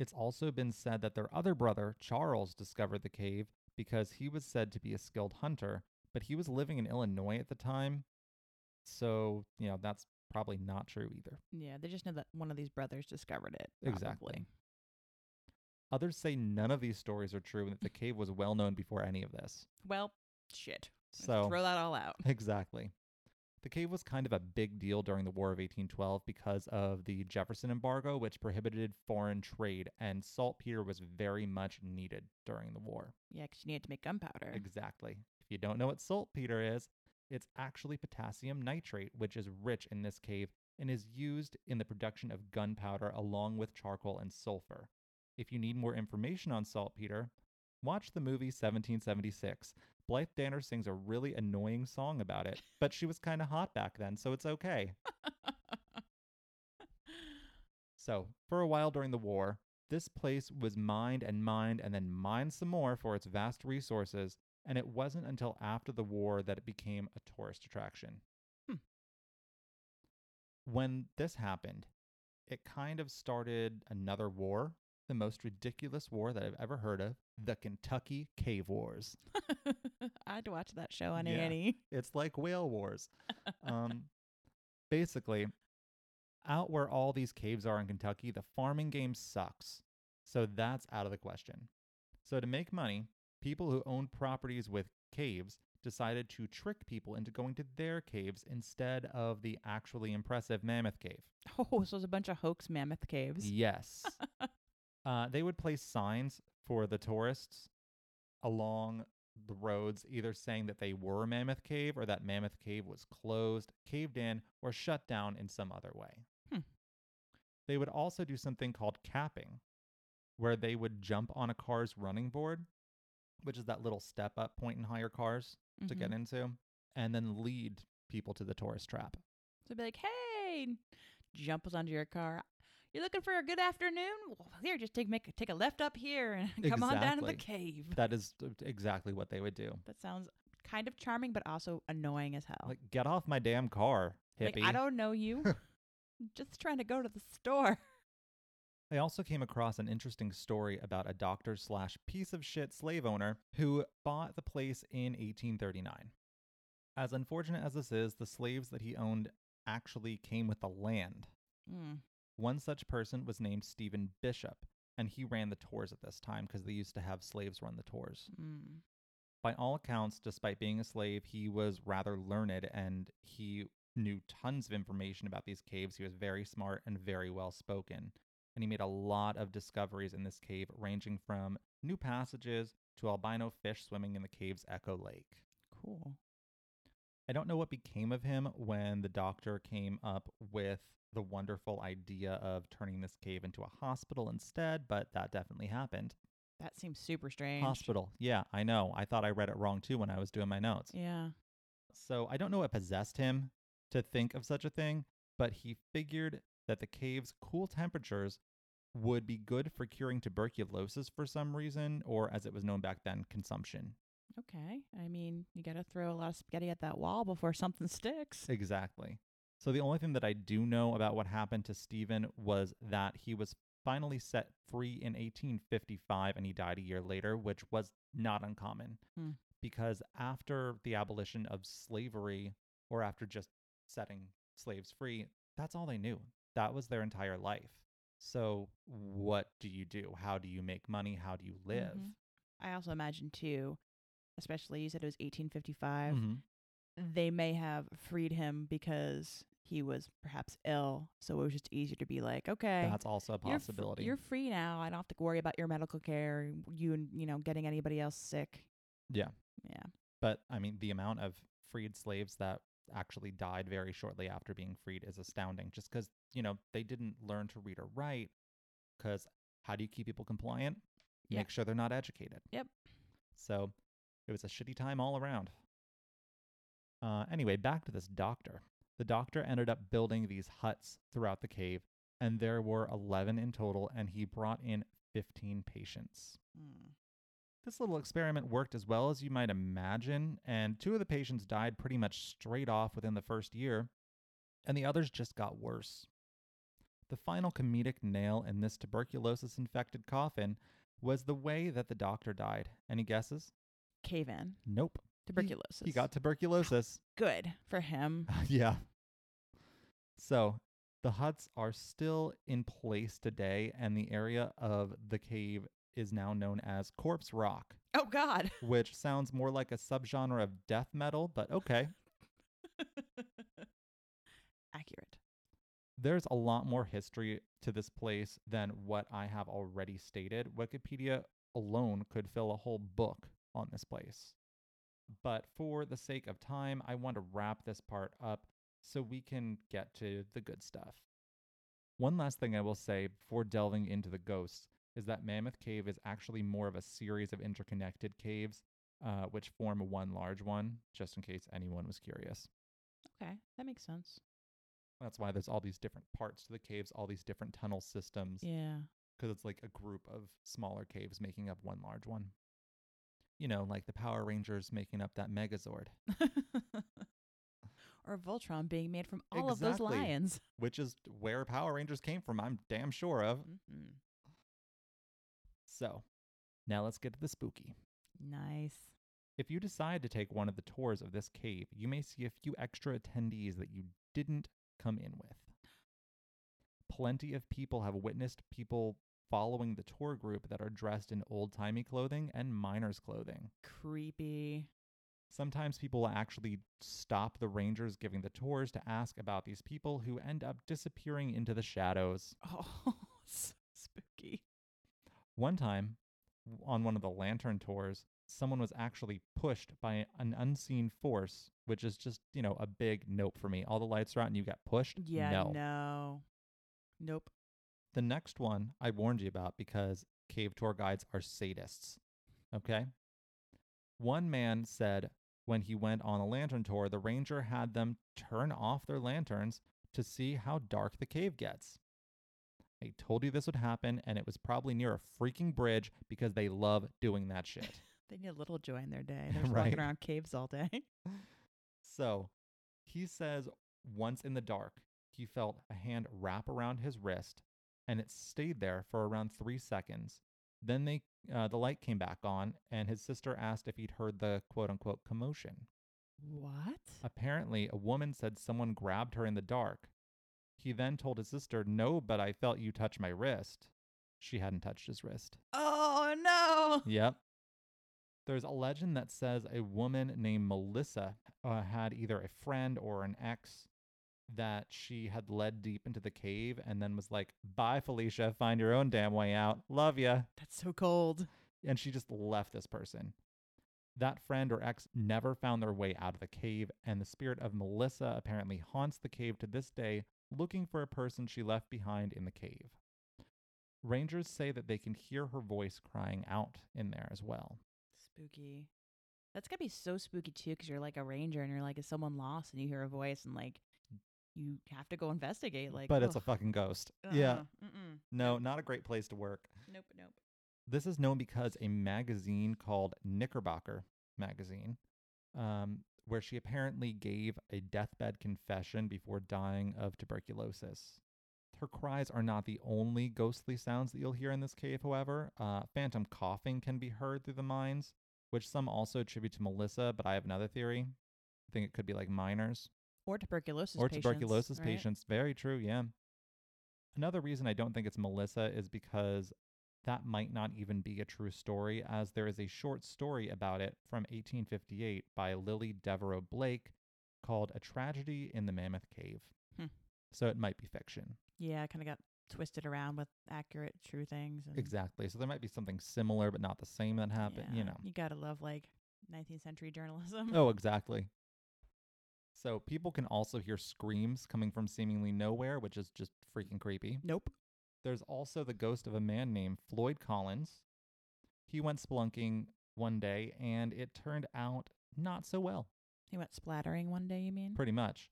It's also been said that their other brother, Charles, discovered the cave because he was said to be a skilled hunter, but he was living in Illinois at the time. So, you know, that's probably not true either. Yeah, they just know that one of these brothers discovered it. Exactly. Others say none of these stories are true and that the mm. cave was well known before any of this. Well, shit. So, throw that all out. exactly. The cave was kind of a big deal during the War of 1812 because of the Jefferson embargo, which prohibited foreign trade, and saltpeter was very much needed during the war. Yeah, 'cause you needed to make gunpowder. Exactly. If you don't know what saltpeter is, it's actually potassium nitrate, which is rich in this cave and is used in the production of gunpowder along with charcoal and sulfur. If you need more information on saltpeter, watch the movie 1776. Blythe Danner sings a really annoying song about it, but she was kind of hot back then, so it's okay. So, for a while during the war, this place was mined and mined and then mined some more for its vast resources, and it wasn't until after the war that it became a tourist attraction. Hmm. When this happened, it kind of started another war, the most ridiculous war that I've ever heard of the Kentucky Cave Wars. I had to watch that show on Yeah. Annie. It's like whale wars. Um, basically, out where all these caves are in Kentucky, the farming game sucks. So that's out of the question. So to make money, people who owned properties with caves decided to trick people into going to their caves instead of the actually impressive Mammoth Cave. Oh, so it's a bunch of hoax mammoth caves. Yes. uh, they would place signs for the tourists along the roads, either saying that they were Mammoth Cave or that Mammoth Cave was closed, caved in, or shut down in some other way. Hmm. They would also do something called capping, where they would jump on a car's running board, which is that little step up point in higher cars to get Mhm. into, and then lead people to the tourist trap. So be like, hey, jump us onto your car. You're looking for a good afternoon? Well, here, just take make take a left up here and come on down to the cave. That is uh, exactly what they would do. That sounds kind of charming, but also annoying as hell. Like, get off my damn car, Like, hippie. I don't know you. just trying to go to the store. I also came across an interesting story about a doctor slash piece of shit slave owner who bought the place in 1839. As unfortunate as this is, the slaves that he owned actually came with the land. Mm. One such person was named Stephen Bishop, and he ran the tours at this time because they used to have slaves run the tours. Mm. By all accounts, despite being a slave, he was rather learned and he knew tons of information about these caves. He was very smart and very well spoken. And he made a lot of discoveries in this cave, ranging from new passages to albino fish swimming in the cave's Echo Lake. Cool. I don't know what became of him when the doctor came up with the wonderful idea of turning this cave into a hospital instead, but that definitely happened. That seems super strange. Hospital. Yeah, I know. I thought I read it wrong too when I was doing my notes. Yeah. So I don't know what possessed him to think of such a thing, but he figured that the cave's cool temperatures would be good for curing tuberculosis for some reason, or as it was known back then, consumption. Okay. I mean, you got to throw a lot of spaghetti at that wall before something sticks. Exactly. So the only thing that I do know about what happened to Stephen was that he was finally set free in 1855 and he died a year later, which was not uncommon. Hmm. Because after the abolition of slavery, or after just setting slaves free, that's all they knew. That was their entire life. So, what do you do? How do you make money? How do you live? Mhm. I also imagine too, especially you said it was 1855. Mhm. They may have freed him because he was perhaps ill, so it was just easier to be like, okay, That's also a you're fr- possibility. You're, free now. I don't have to worry about your medical care. You and you know getting anybody else sick. yeah. Yeah. But I mean, the amount of freed slaves that actually died very shortly after being freed is astounding. Just because you know they didn't learn to read or write. Because how do you keep people compliant? Yeah. Make sure they're not educated. Yep. So it was a shitty time all around. Uh, anyway, back to this doctor. The doctor ended up building these huts throughout the cave, and there were 11 in total, and he brought in 15 patients. Mm. This little experiment worked as well as you might imagine, and two of the patients died pretty much straight off within the first year, and the others just got worse. The final comedic nail in this tuberculosis infected coffin was the way that the doctor died. Any guesses? Cave in Nope. tuberculosis. He got tuberculosis. good for him. yeah. So the huts are still in place today, and the area of the cave is now known as Corpse Rock, Oh God. which sounds more like a subgenre of death metal, but okay. Accurate. There's a lot more history to this place than what I have already stated. Wikipedia alone could fill a whole book on this place. But for the sake of time, I want to wrap this part up so we can get to the good stuff. One last thing I will say before delving into the ghosts is that Mammoth Cave is actually more of a series of interconnected caves, uh, which form one large one, just in case anyone was curious. Okay, that makes sense. That's why there's all these different parts to the caves, all these different tunnel systems, Yeah. because it's like a group of smaller caves making up one large one. You know, like the Power Rangers making up that Megazord, or Voltron being made from all of those lions. which is where Power Rangers came from, I'm damn sure of. hmm So, now let's get to the spooky. Nice. If you decide to take one of the tours of this cave, you may see a few extra attendees that you didn't come in with. Plenty of people have witnessed people following the tour group that are dressed in old timey clothing and miners' clothing. Creepy. Sometimes people will actually stop the rangers giving the tours to ask about these people who end up disappearing into the shadows. Oh, so spooky. One time, on one of the lantern tours, someone was actually pushed by an unseen force, which is just, you know, a big nope for me. All the lights are out and you got pushed? Yeah. No. No. Nope. The next one I warned you about because cave tour guides are sadists. Okay? One man said when he went on a lantern tour, the ranger had them turn off their lanterns to see how dark the cave gets. I told you this would happen, and it was probably near a freaking bridge because they love doing that shit. They need a little joy in their day. They're Right. walking around caves all day. So he says once in the dark, he felt a hand wrap around his wrist and it stayed there for around three seconds. Then they, uh, the light came back on, and his sister asked if he'd heard the quote unquote commotion. what? Apparently, a woman said someone grabbed her in the dark. He then told his sister, No, but I felt you touch my wrist. She hadn't touched his wrist. Oh no. Yep. There's a legend that says a woman named Melissa uh, had either a friend or an ex that she had led deep into the cave and then was like, Bye, Felicia. Find your own damn way out. Love ya. That's so cold. And she just left this person. That friend or ex never found their way out of the cave, and the spirit of Melissa apparently haunts the cave to this day, looking for a person she left behind in the cave. Rangers say that they can hear her voice crying out in there as well. Spooky. That's gotta be so spooky too, because you're like a ranger and you're like, is someone lost? And you hear a voice and like, you have to go investigate. Like, but it's a fucking ghost. Yeah. uh-uh, Mm-mm. No, not a great place to work. Nope. Nope. This is known because a magazine called Knickerbocker magazine, um, where she apparently gave a deathbed confession before dying of tuberculosis. Her cries are not the only ghostly sounds that you'll hear in this cave, however. Uh, phantom coughing can be heard through the mines, which some also attribute to Melissa, but I have another theory. I think it could be like miners Or tuberculosis. or patients, tuberculosis right? patients. Very true, yeah. Another reason I don't think it's Melissa is because that might not even be a true story, as there is a short story about it from 1858 by Lillie Devereux Blake called A Tragedy in the Mammoth Cave. Hmm. So it might be fiction. Yeah, kind of got twisted around with accurate, true things. And Exactly. So there might be something similar but not the same that happened, you know. you gotta love like 19th century journalism. Oh, exactly. So people can also hear screams coming from seemingly nowhere, which is just freaking creepy. Nope. There's also the ghost of a man named Floyd Collins. He went spelunking one day and it turned out not so well, He went splattering one day. You mean? pretty much.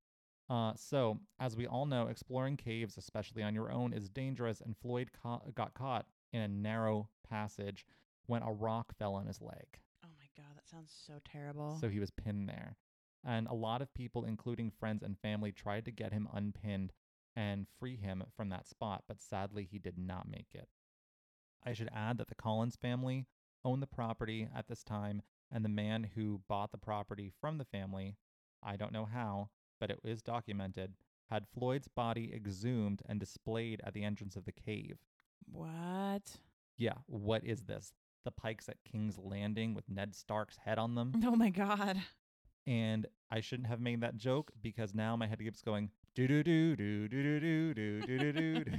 Uh, so, as we all know, exploring caves, especially on your own, is dangerous, and Floyd ca- got caught in a narrow passage when a rock fell on his leg. oh my god, that sounds so terrible. So he was pinned there. And a lot of people, including friends and family, tried to get him unpinned and free him from that spot, but sadly, he did not make it. I should add that the Collins family owned the property at this time, and the man who bought the property from the family, I don't know how, but it is documented, had Floyd's body exhumed and displayed at the entrance of the cave. what? Yeah, what is this? The pikes at King's Landing with Ned Stark's head on them. Oh my god. And I shouldn't have made that joke because now my head keeps going do do do do do do do do do do do.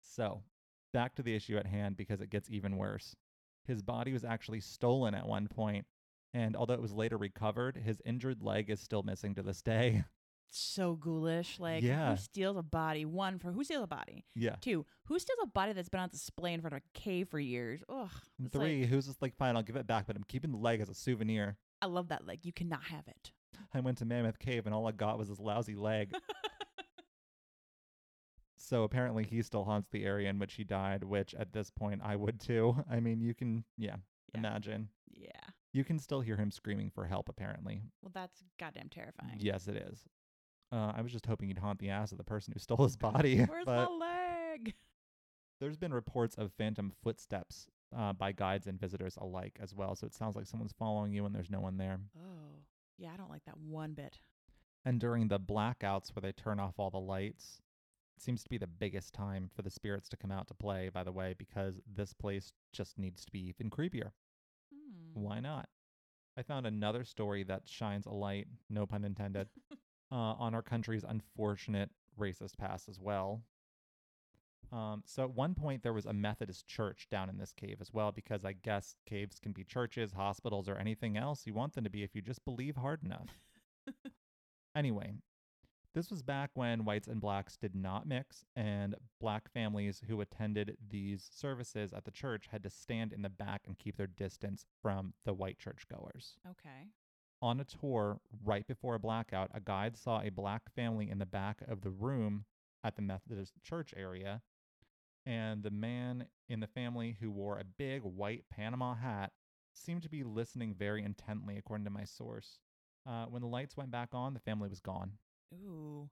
So, back to the issue at hand because it gets even worse. His body was actually stolen at one point, and although it was later recovered, his injured leg is still missing to this day. So ghoulish. Like Yeah. who steals a body? One for who steals a body? Yeah. Two, who steals a body that's been on display in front of a cave for years? Ugh. And it's like- three, who's just like, fine, I'll give it back, but I'm keeping the leg as a souvenir. I love that. Like you cannot have it. I went to Mammoth Cave and all I got was this lousy leg. So apparently he still haunts the area in which he died, which at this point I would too. I mean, you can, yeah, Yeah. imagine. yeah. You can still hear him screaming for help, apparently. Well, that's goddamn terrifying. Yes, it is. Uh, I was just hoping he'd haunt the ass of the person who stole his body. Where's but my leg? there's been reports of phantom footsteps uh, by guides and visitors alike as well. So it sounds like someone's following you and there's no one there. Oh, yeah. I don't like that one bit. And during the blackouts where they turn off all the lights, it seems to be the biggest time for the spirits to come out to play, by the way, because this place just needs to be even creepier. Hmm. Why not? I found another story that shines a light, no pun intended, uh, on our country's unfortunate racist past as well. Um, so at one point there was a Methodist church down in this cave as well, because I guess caves can be churches, hospitals, or anything else you want them to be if you just believe hard enough. Anyway, this was back when whites and blacks did not mix, and black families who attended these services at the church had to stand in the back and keep their distance from the white churchgoers. Okay. On a tour right before a blackout, a guide saw a black family in the back of the room at the Methodist church area, and the man in the family who wore a big white Panama hat seemed to be listening very intently, according to my source. Uh, when the lights went back on, the family was gone. Ooh,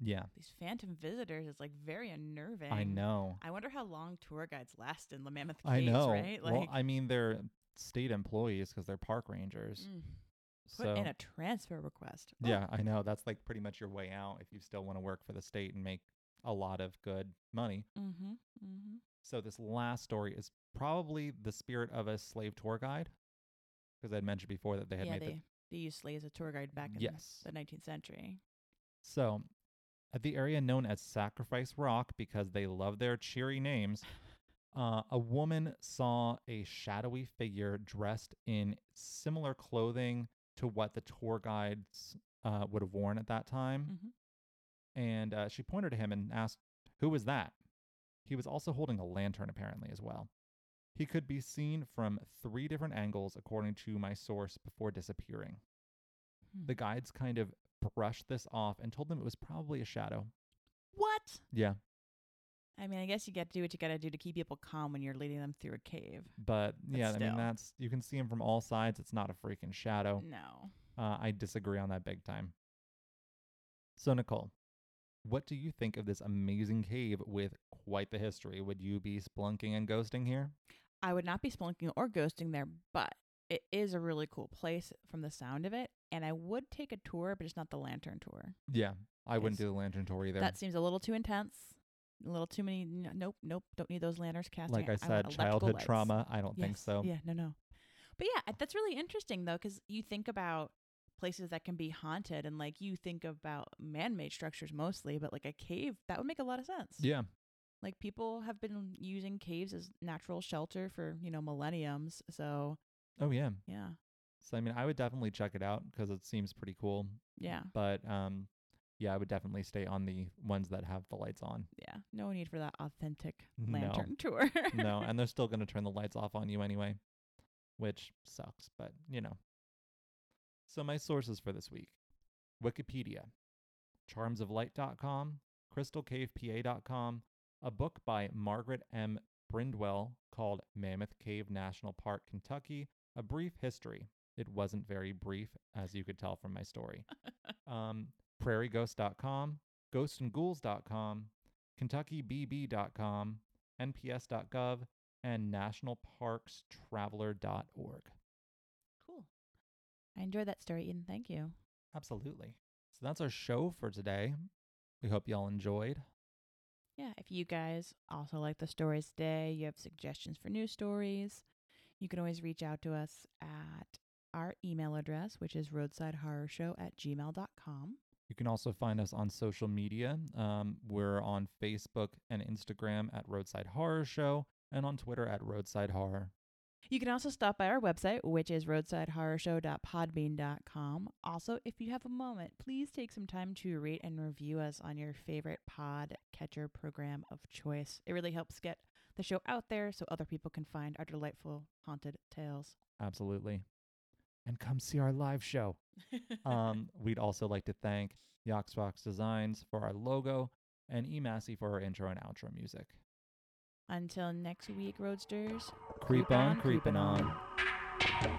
Yeah, these phantom visitors is like very unnerving. I know. I wonder how long tour guides last in the Mammoth I know. right? Like, well, I mean, they're state employees because they're park rangers. mm, put so in a transfer request. Oh, yeah, I know. That's like pretty much your way out if you still want to work for the state and make a lot of good money. Mm-hmm. Mm-hmm. So this last story is probably the spirit of a slave tour guide because I'd mentioned before that they had Yeah, made they the they used Slay as a tour guide back in Yes. the 19th century. So, at the area known as Sacrifice Rock, because they love their cheery names, uh, a woman saw a shadowy figure dressed in similar clothing to what the tour guides uh, would have worn at that time. Mm-hmm. And uh, she pointed to him and asked, Who was that? He was also holding a lantern, apparently, as well. He could be seen from three different angles, according to my source, before disappearing. Hmm. The guides kind of brushed this off and told them it was probably a shadow. What? Yeah, I mean, I guess you got to do what you got to do to keep people calm when you're leading them through a cave. but yeah, I mean that's you can see him from all sides. It's not a freaking shadow. No. Uh, I disagree on that big time. So Nicole, what do you think of this amazing cave with quite the history? Would you be splunking and ghosting here? I would not be splunking or ghosting there, but it is a really cool place from the sound of it. And I would take a tour, but it's not the lantern tour. Yeah, I wouldn't do the lantern tour either. That seems a little too intense. A little too many. Nope, nope. Don't need those lanterns casting. like I said, electrical childhood lights. trauma. I don't think so. Yeah, no, no. But yeah, that's really interesting though, because you think about places that can be haunted, and like you think about man-made structures mostly, but like a cave that would make a lot of sense. Yeah. Like people have been using caves as natural shelter for you know millenniums. So Oh yeah. yeah, So I mean, I would definitely check it out because it seems pretty cool. yeah, But um, yeah, I would definitely stay on the ones that have the lights on. yeah. No need for that authentic No. lantern tour. no, and they're still going to turn the lights off on you anyway, which sucks, but you know. So my sources for this week Wikipedia, charmsoflight.com, crystalcavepa.com, a book by Margaret M. Bridwell called Mammoth Cave National Park, Kentucky, A Brief History. It wasn't very brief, as you could tell from my story. um, prairieghost.com, ghostandghouls.com, kentuckybb.com, nps.gov, and nationalparkstraveler.org. I enjoyed that story, Eden. Thank you. Absolutely. So that's our show for today. We hope y'all enjoyed. Yeah, if you guys also like the stories today, you have suggestions for new stories, you can always reach out to us at our email address, which is roadsidehorrorshow at gmail.com. You can also find us on social media. Um, we're on Facebook and Instagram at Roadside Horror Show and on Twitter at Roadside Horror. You can also stop by our website, which is roadsidehorrorshow.podbean.com. Also, if you have a moment, please take some time to rate and review us on your favorite pod catcher program of choice. It really helps get the show out there so other people can find our delightful haunted tales. Absolutely. And come see our live show. Um, we'd also like to thank Yoxbox Designs for our logo and eMassey for our intro and outro music. Until next week, Roadsters. Creep on, creeping on. on.